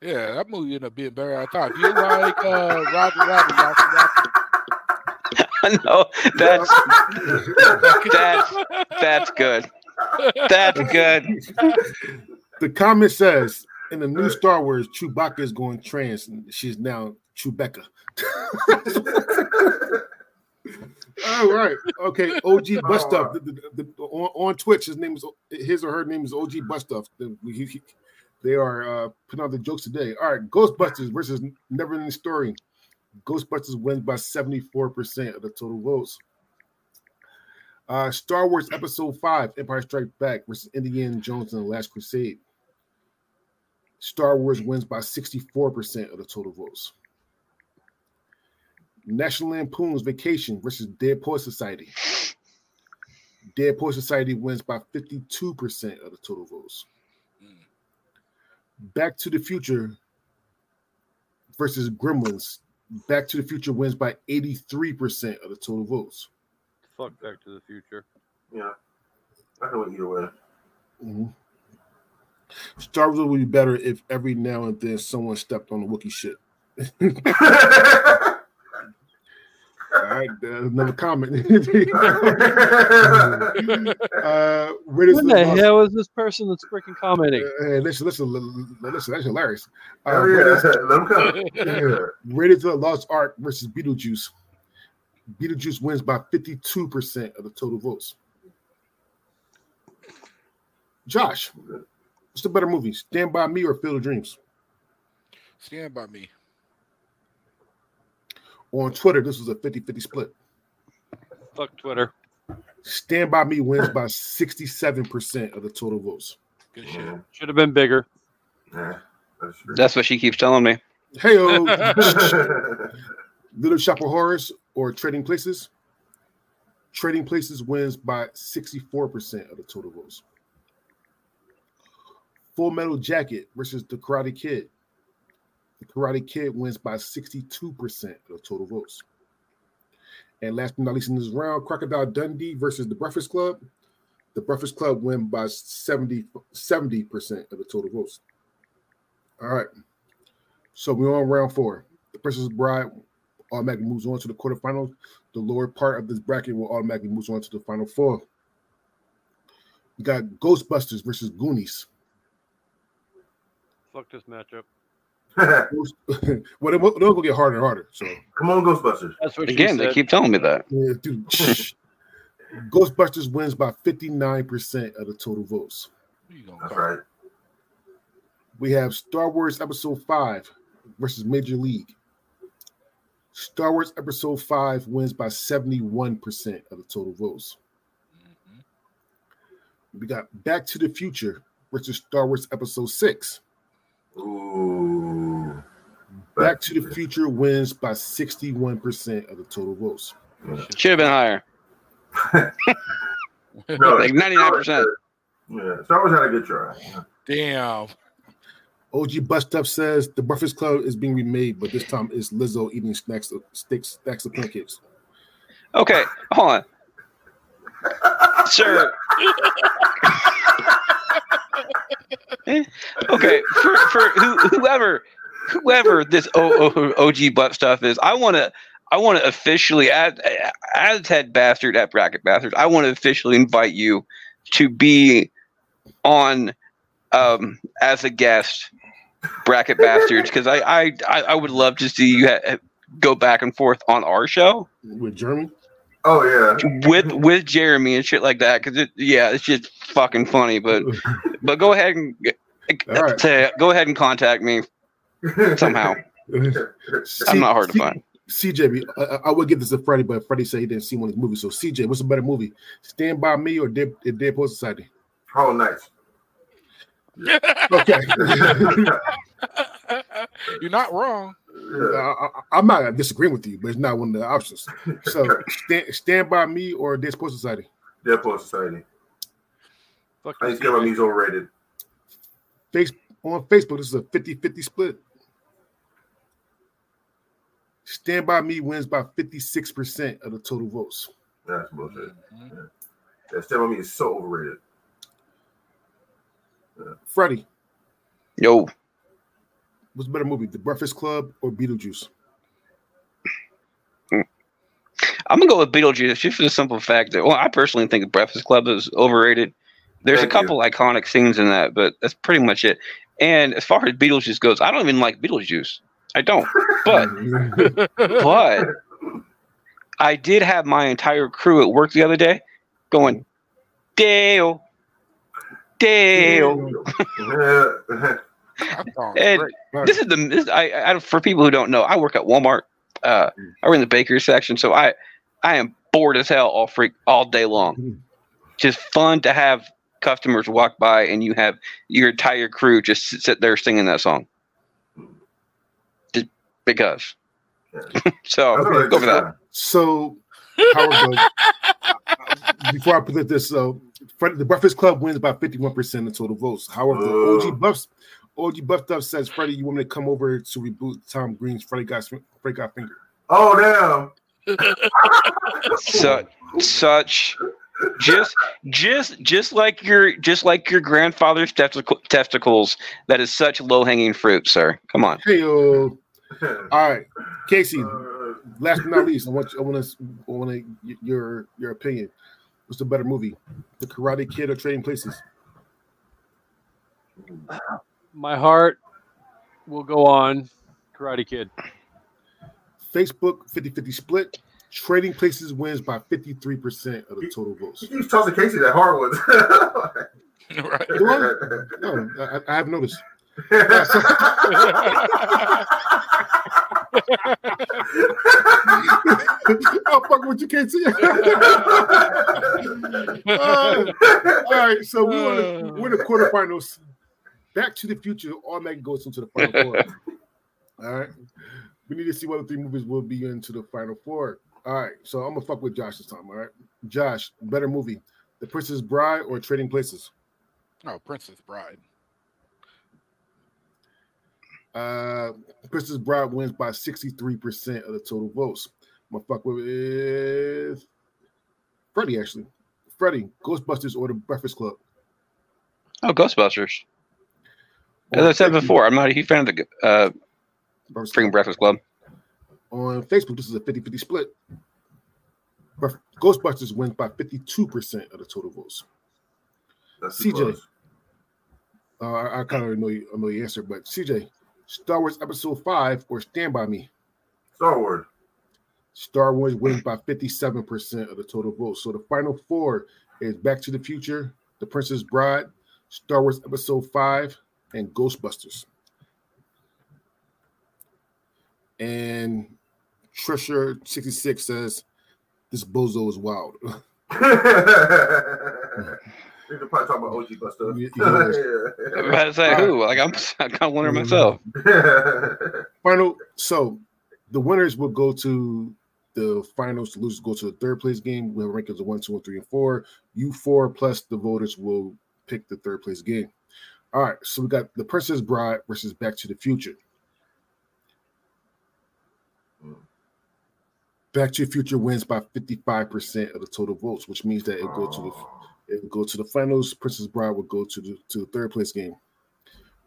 Yeah, that movie ended up being better than I thought. If you like uh Roger Rabbit, y'all should watch it. no, that's that's that's good. That's good. The comment says in the new Star Wars, Chewbacca is going trans. And she's now Chewbacca. All right. Okay. OG Bus Stuff. The- the- the- on, on Twitch, his name is his or her name is OG Bus Stuff. The- he- he- They are uh, putting out the jokes today. All right. Ghostbusters versus Neverending Story. Ghostbusters wins by 74% of the total votes. Uh, Star Wars Episode 5, Empire Strikes Back versus Indiana Jones and the Last Crusade. Star Wars wins by 64% of the total votes. National Lampoon's Vacation versus Dead Poet Society. Dead Poet Society wins by 52% of the total votes. Back to the Future versus Gremlins. Back to the Future wins by 83% of the total votes. Fuck Back to the Future. yeah, I can win either way. Mhm. Star Wars would be better if every now and then someone stepped on the Wookiee shit. All right, uh, another comment. uh, Raiders What of the Lost- hell is this person that's freaking commenting? Uh, hey, listen, listen, listen, listen, that's hilarious. Uh, Oh, yeah, Raiders, let them come. Yeah. Raiders of the Lost Ark versus Beetlejuice. Beetlejuice wins by 52% of the total votes. Josh, what's the better movie, Stand By Me or Field of Dreams? Stand by me. On Twitter, this was a 50 50 split. Fuck Twitter. Stand By Me wins by 67% of the total votes. Good shit. Yeah, Should have been bigger. yeah, that's. That's what she keeps telling me. Hey, Little Shop of Horrors or Trading Places? Trading Places wins by 64% of the total votes. Full Metal Jacket versus The Karate Kid. The Karate Kid wins by 62% of total votes. And last but not least in this round, Crocodile Dundee versus The Breakfast Club. The Breakfast Club win by 70, 70% of the total votes. All right. So we're on round four. The Princess Bride automatically moves on to the quarterfinals. The lower part of this bracket will automatically move on to the final four. We got Ghostbusters versus Goonies. Fuck this matchup. Ghost- well, they're they're gonna get harder and harder. So, Come on, Ghostbusters. That's what Again, they keep telling me that. yeah, dude, Ghostbusters wins by 59% of the total votes. Who That's right. We have Star Wars Episode 5 versus Major League. Star Wars Episode 5 wins by 71% of the total votes. Mhm. We got Back to the Future versus Star Wars Episode 6. Ooh. Back to the Future wins by 61% of the total votes. Should have been higher. No, Like 99%. Yeah, Star Wars had a good try. Damn. OG Bust Up says the Breakfast Club is being remade, but this time it's Lizzo eating snacks sticks, stacks of pancakes. Okay, hold on. Sir. okay, for, for who, whoever whoever this o, o, OG butt stuff is, I want to I want to officially as as head bastard at bracket bastards, I want to officially invite you to be on um as a guest bracket bastards because I, I I I would love to see you ha- go back and forth on our show With Jeremy? Oh yeah. with with Jeremy and shit like that because it yeah it's just fucking funny but but go ahead and All right. say go ahead and contact me somehow I'm not hard to find CJ, I, I- I would give this to Freddie, but Freddie said he didn't see one of his movies. So CJ, what's a better movie? Stand by Me or Dead, Dead Poet Society? Hollow nice. Okay. You're not wrong. I, I, am not disagreeing with you, but it's not one of the options. So stand, stand by Me or Dead Poet Society? Dead Poet Society. Fuck I you, think Stand By CJ. Me is overrated. Face on Facebook, this is a 50-50 split. Stand by Me wins by 56% of the total votes. That's bullshit. Mhm. Yeah, Stand By Me is so overrated. Freddie, yo what's a better movie, The Breakfast Club or Beetlejuice? I'm gonna go with Beetlejuice just for the simple fact that well I personally think the Breakfast Club is overrated. There's Thank a couple iconic scenes in that, but that's pretty much it. And as far as Beetlejuice goes, I don't even like Beetlejuice. I don't. But but I did have my entire crew at work the other day going, Day-O, Day-O. Yeah. That sounds And great. This is the this, I, I for people who don't know, I work at Walmart. Uh, I work in the bakery section, so I I am bored as hell all freak all day long. Just fun to have customers walk by and you have your entire crew just sit- sit there singing that song. Just because. so That's a go for that. So, Howard, uh, before I put this, uh, Fred, the Breakfast Club wins by 51% of total votes. However, Ooh. OG Buffs, OG Buffed Up says, Freddie, you want me to come over to reboot Tom Green's Freddy Got, Freddy got Finger? Oh damn. Such such just just just like your just like your grandfather's testicle, testicles that is such low hanging fruit sir come on Hey, all right, Casey. Uh, Last but not least, I want I want to I want to your your opinion. What's the better movie, The Karate Kid or Trading Places? My heart will go on Karate Kid. Facebook 50-50 split. Trading Places wins by 53% of the total votes. he keeps tossing Casey that hard one. right. Do I? No, I, I have noticed. oh, fuck with you, Casey. Uh, all right, so we want to we're in the quarterfinals. Back to the Future automatically goes into the final four. All right, we need to see what the three movies will be into the final four. All right, so I'm gonna fuck with Josh this time. All right, Josh, better movie, The Princess Bride or Trading Places? Oh, Princess Bride. Uh, Princess Bride wins by 63% of the total votes. I'm gonna fuck with Freddie actually. Freddie, Ghostbusters or the Breakfast Club? oh ghostbusters as i said before i'm not a huge fan of the uh Breakfast freaking breakfast club on Facebook, this is a 50 50 split. But Ghostbusters wins by 52% of the total votes. That's CJ. Uh, I, I kind of know you, I know the answer, but CJ, Star Wars Episode Five or Stand by Me. Star Wars. Star Wars wins by 57% of the total votes. So the final four is Back to the Future, The Princess Bride, Star Wars Episode 5, and Ghostbusters. And Trisha66 says, This bozo is wild. We could probably talk about OG Buster. You- you know this. I was about to say who? Like I'm, I'm kind of wondering mm-hmm. myself. Final. So the winners will go to the finals. The losers go to the third place game. We have rankings of one, two, and three, and four. You four plus the voters will pick the third place game. All right. So we got the Princess Bride versus Back to the Future. Back to the Future wins by 55% of the total votes, which means that it go to the oh. it will go to the finals. Princess Bride will go to the to the third place game.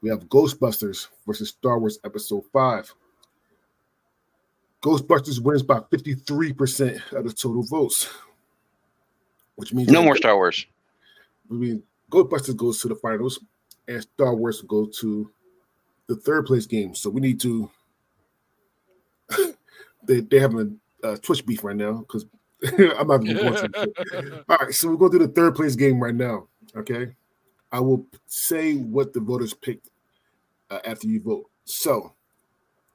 We have Ghostbusters versus Star Wars Episode 5. Ghostbusters wins by 53% of the total votes. Which means No more Star Wars. I mean Ghostbusters goes to the finals and Star Wars will go to the third place game. So we need to they they having a uh, Twitch beef right now because I'm not even going to. All right, so we're going to do the third place game right now. Okay, I will say what the voters picked uh, after you vote. So,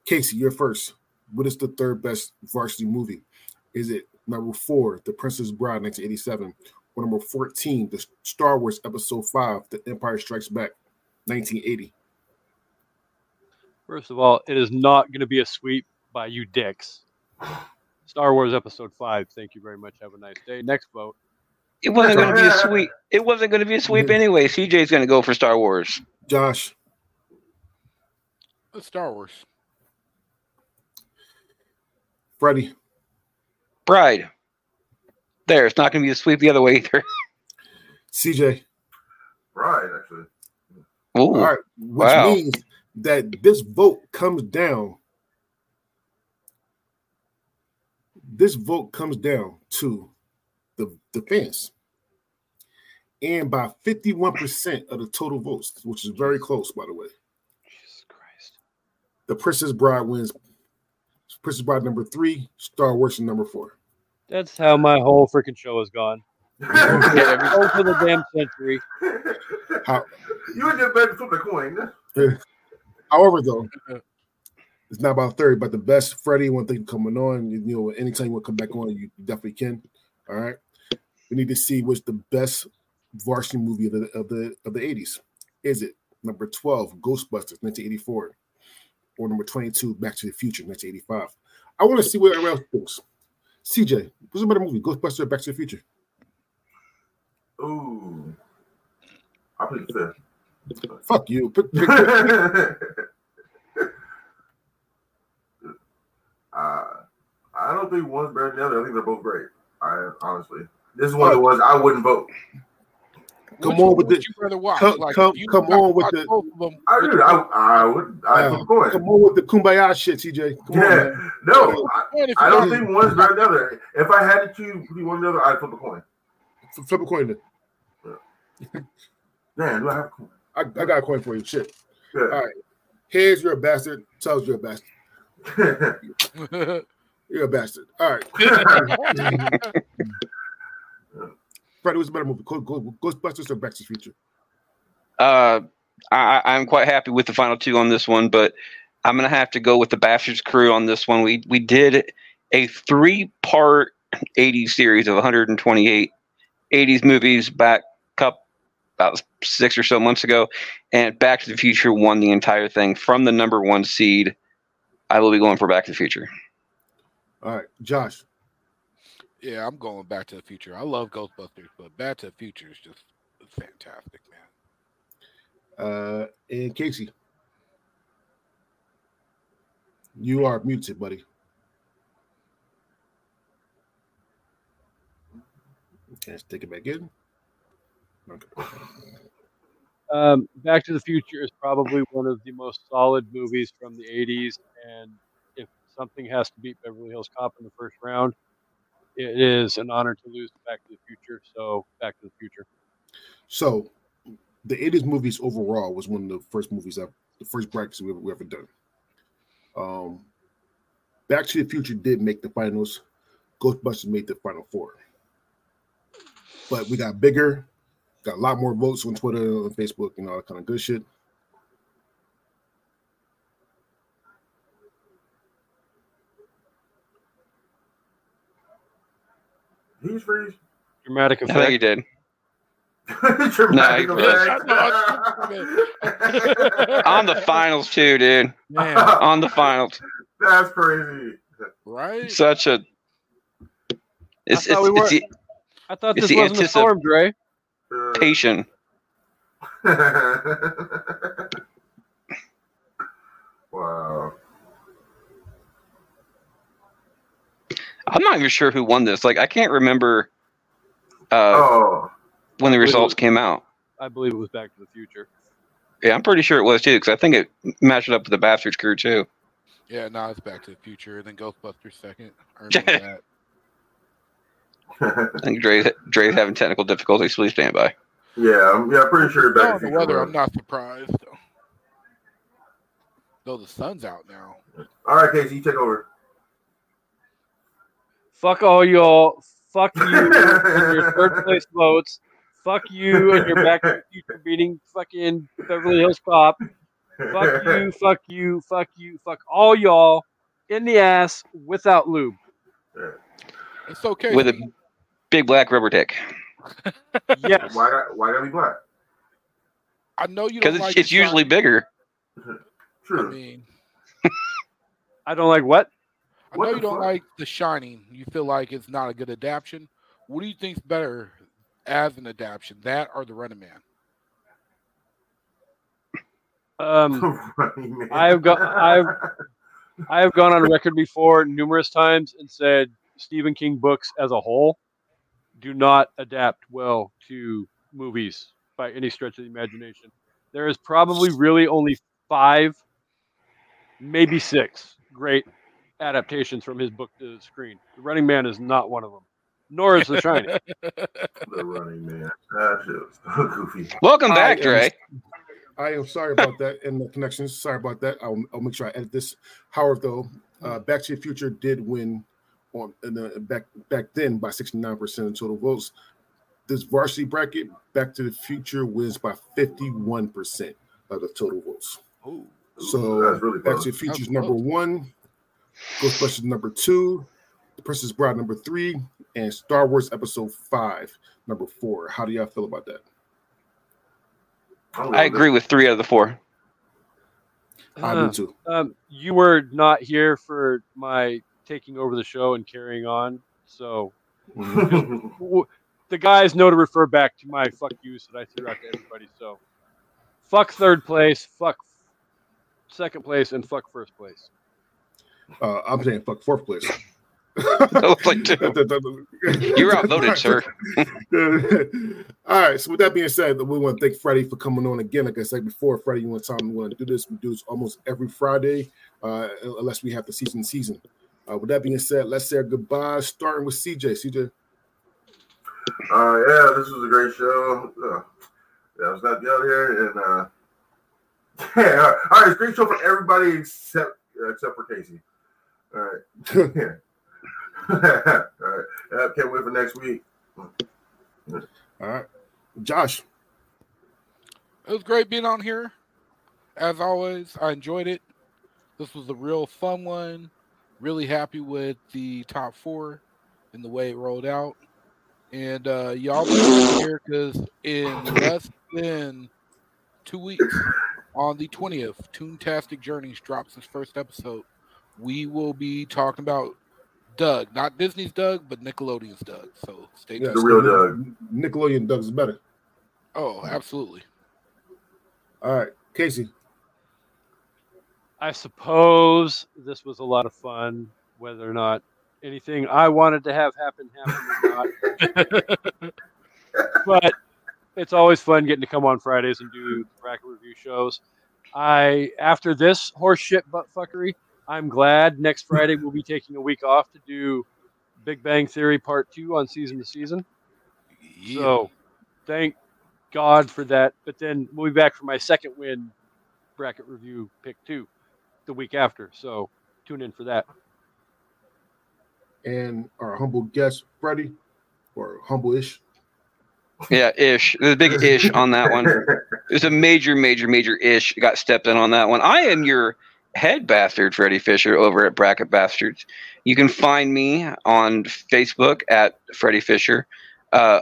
Casey, you're first. What is the third best varsity movie? Is it number four, The Princess Bride, 1987, or number 14, The Star Wars Episode 5, The Empire Strikes Back, 1980? First of all, it is not going to be a sweep by you dicks. Star Wars Episode 5. Thank you very much. Have a nice day. Next vote. It wasn't going to be a sweep. It wasn't going to be a sweep anyway. CJ's going to go for Star Wars. Josh, Star Wars. Freddie, Bride. There. It's not going to be a sweep the other way either. CJ. right, actually. Ooh. All right, which Wow. means that this vote comes down. This vote comes down to the, the fans. And by 51% of the total votes, which is very close, by the way. Jesus Christ. The Princess Bride wins. Princess Bride number three, Star Wars number four. That's how my whole freaking show has gone. Go for the damn century. How- you would just better flip the coin. However, though, it's not about third, but the best. Freddie, one thing coming on, you know, anytime you want to come back on, you definitely can. All right. We need to see what's the best varsity movie of the of the of the 80s. Is it number 12, Ghostbusters, 1984, or number 22, Back to the Future, 1985? I want to see what everyone else thinks. CJ, what's a better movie, Ghostbusters or Back to the Future? Ooh. I'll pick the Fuck you. Pick- pick- fifth. uh, I don't think one's better than the other. I think they're both great. I honestly. This is one of the ones I wouldn't vote. Come on with would the- you rather watch? come- Like, come- come on with the- them. I which do. I, I would. I flip a coin. Come on with the kumbaya shit, CJ. Come Yeah. man. No, I, one if you I don't think one's better than the other. If I had to choose between one or the other, I'd flip a coin. Flip a coin. Then. Man, do I have a coin? I, I got a coin for you. Shit. Good. All right. Heads, you're a bastard. Tails, you're a bastard. You're a bastard. All right. Freddie, what's a better movie? Go, go, Ghostbusters or Back to the Future? Uh, I, I'm quite happy with the final two on this one, but I'm gonna have to go with the Bastards Crew on this one. We we did a three part 80 series of 128 80s movies back up about six or so months ago, and Back to the Future won the entire thing from the number one seed. I will be going for Back to the Future. All right. Josh. yeah, I'm going Back to the Future. I love Ghostbusters, but Back to the Future is just fantastic, man. Uh, and Casey. You are muted, buddy. Let's take it back in. Okay. Um, Back to the Future is probably one of the most solid movies from the 80s. And if something has to beat Beverly Hills Cop in the first round, it is an honor to lose to Back to the Future. So, Back to the Future. So the 80s movies overall was one of the first movies that the first brackets we ever, we ever done. Um, Back to the Future did make the finals. Ghostbusters made the final four. But we got bigger, got a lot more votes on Twitter and Facebook and all that kind of good shit. He's freeze. Dramatic I think he did. Dramatic No, effect. On the finals too, dude. Man, On the finals. That's crazy. right? Such a. It's I it's, we it's were- the I thought It's this the wasn't a anticip- storm, Dre. patient. wow. I'm not even sure who won this. Like I can't remember uh, Oh, when the results came out. I believe it was Back to the Future. Yeah, I'm pretty sure it was too because I think it matched up with the Bastards crew too. Yeah, now it's Back to the Future, and then Ghostbusters second. I remember that. I think Dre's, Dre's having technical difficulties. Please stand by. yeah, I'm, yeah, I'm pretty sure No, back the the weather. I'm not surprised. Though. though the sun's out now. All right, Casey, you take over. Fuck all y'all. Fuck you and your third place votes. Fuck you and your Back to the Future beating fucking Beverly Hills Cop. Fuck you, fuck you, fuck you, fuck all y'all in the ass without lube. It's okay. With a big black rubber dick Yes. Why got why gotta be black? I know you because it's, like it's usually Shining. bigger. I mean, I don't like what? I What know you don't fuck? like The Shining. You feel like it's not a good adaptation. What do you think's better as an adaptation, that or The Running Man? Um, Running Man. I've got- I've- I have gone on record before numerous times and said Stephen King books as a whole do not adapt well to movies by any stretch of the imagination. There is probably really only five, maybe six great adaptations from his book to the screen. The Running Man is not one of them, nor is The Shining. the Running Man. That shit was so goofy. Welcome I back, am- Dre. I am sorry about that and the connections. Sorry about that. I'll, I'll make sure I edit this. However, though, uh, Back to the Future did win on in the, back back then by 69% of total votes. This varsity bracket, Back to the Future wins by 51% of the total votes. Ooh. So That's really Back to the Future's That's number close. one, Ghostbusters number two, The Princess Bride number three, and Star Wars Episode five number four. How do y'all feel about that? I agree with three out of the four. I Uh, do too. Um, you were not here for my taking over the show and carrying on, so the guys know to refer back to my fuck yous that I threw out to everybody. So, fuck third place, fuck second place, and fuck first place. Uh, I'm saying fuck fourth place. Like, dude, You're outvoted, sir. All right. So with that being said, we want to thank Freddie for coming on again. Like I said before, Freddie, you want to tell me we want to do this? We do this almost every Friday, uh, unless we have the season season. Uh, with that being said, let's say our goodbyes, starting with CJ. CJ. Uh, yeah, this was a great show. Uh, yeah, I was glad to be out here, and uh, yeah, all right, it's a great show for everybody except uh, except for Casey. All right, yeah. all right, yeah, can't wait for next week. All right. Josh. It was great being on here. As always, I enjoyed it. This was a real fun one. Really happy with the top four and the way it rolled out. And uh, y'all be here because in less than two weeks, on the 20th, Toontastic Journeys drops its first episode. We will be talking about Doug, not Disney's Doug, but Nickelodeon's Doug. So stay tuned. Yes, The real Doug. Nickelodeon Doug's better. Oh, absolutely. All right. Casey. I suppose this was a lot of fun, whether or not anything I wanted to have happen happened or not. but it's always fun getting to come on Fridays and do bracket review shows. I after this horse shit butt fuckery, I'm glad next Friday we'll be taking a week off to do Big Bang Theory Part Two on season to season. Yeah. So thank God for that. But then we'll be back for my second win bracket review pick two the week after. So tune in for that. And our humble guest, Freddie, or humble-ish. Yeah, ish. There's a big ish on that one. There's a major, major, major ish got stepped in on that one. I am your head bastard, Freddie Fisher, over at Bracket Bastards. You can find me on Facebook at Freddie Fisher. Uh,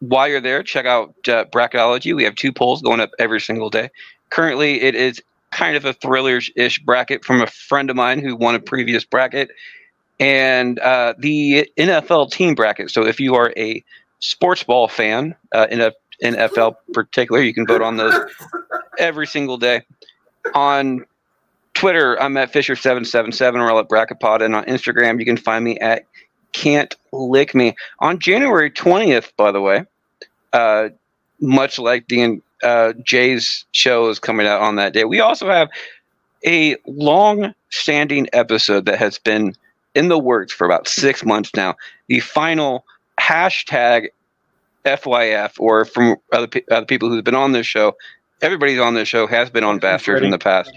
while you're there, check out uh, Bracketology. We have two polls going up every single day. Currently, it is kind of a thriller-ish bracket from a friend of mine who won a previous bracket, and uh, the NFL team bracket. So if you are a sports ball fan, uh, in a NFL particular, you can vote on those every single day. On Twitter, I'm at Fisher777 or at BracketPod, and on Instagram, you can find me at Can't Lick Me. On January 20th, by the way, uh, much like the uh, Jay's show is coming out on that day, we also have a long-standing episode that has been in the works for about six months now. The final hashtag FYF, or from other, pe- other people who've been on this show, everybody's on this show has been on Bastards in the past.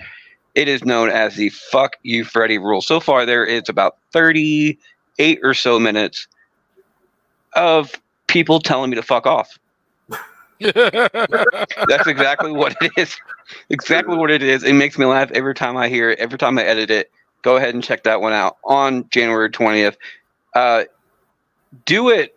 It is known as the "Fuck You, Freddy" rule. So far, there is about thirty-eight or so minutes of people telling me to fuck off. That's exactly what it is. Exactly what it is. It makes me laugh every time I hear it. Every time I edit it. Go ahead and check that one out on January twentieth. Uh, do it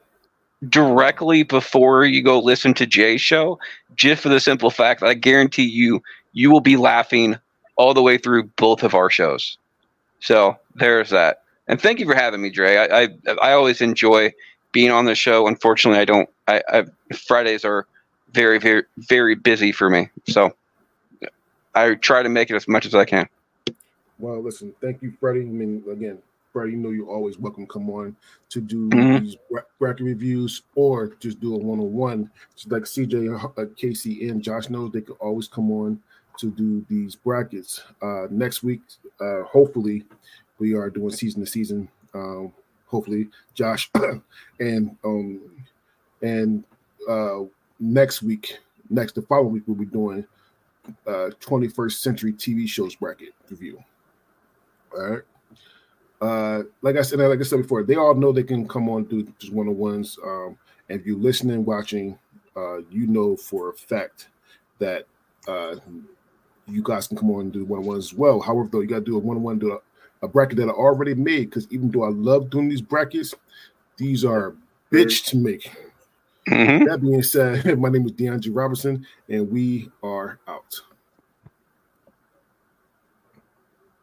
directly before you go listen to Jay's show, just for the simple fact that I guarantee you, you will be laughing all the way through both of our shows. So there's that. And thank you for having me, Dre. I I, I always enjoy being on the show. Unfortunately, I don't. I, I Fridays are very very very busy for me. So I try to make it as much as I can. Well, listen, thank you, Freddie. I mean, again, Freddie, you know you're always welcome. Come on to do Mhm. these bra- bracket reviews or just do a one on one. Just like CJ, uh, Casey, and Josh knows they could always come on to do these brackets. Uh, next week, uh, hopefully, we are doing season to season. Um, hopefully, Josh and um, and uh, next week, next the following week, we'll be doing uh 21st century TV shows bracket review. All right. Uh, like I said, like I said before, they all know they can come on do just one on ones. Um, and if you're listening, watching, uh, you know for a fact that uh, you guys can come on and do one on ones as well. However, though, you got to do a one on one, do a, a bracket that I already made because even though I love doing these brackets, these are bitch to make. Hmm That being said, my name is DeAndre Robinson, and we are out.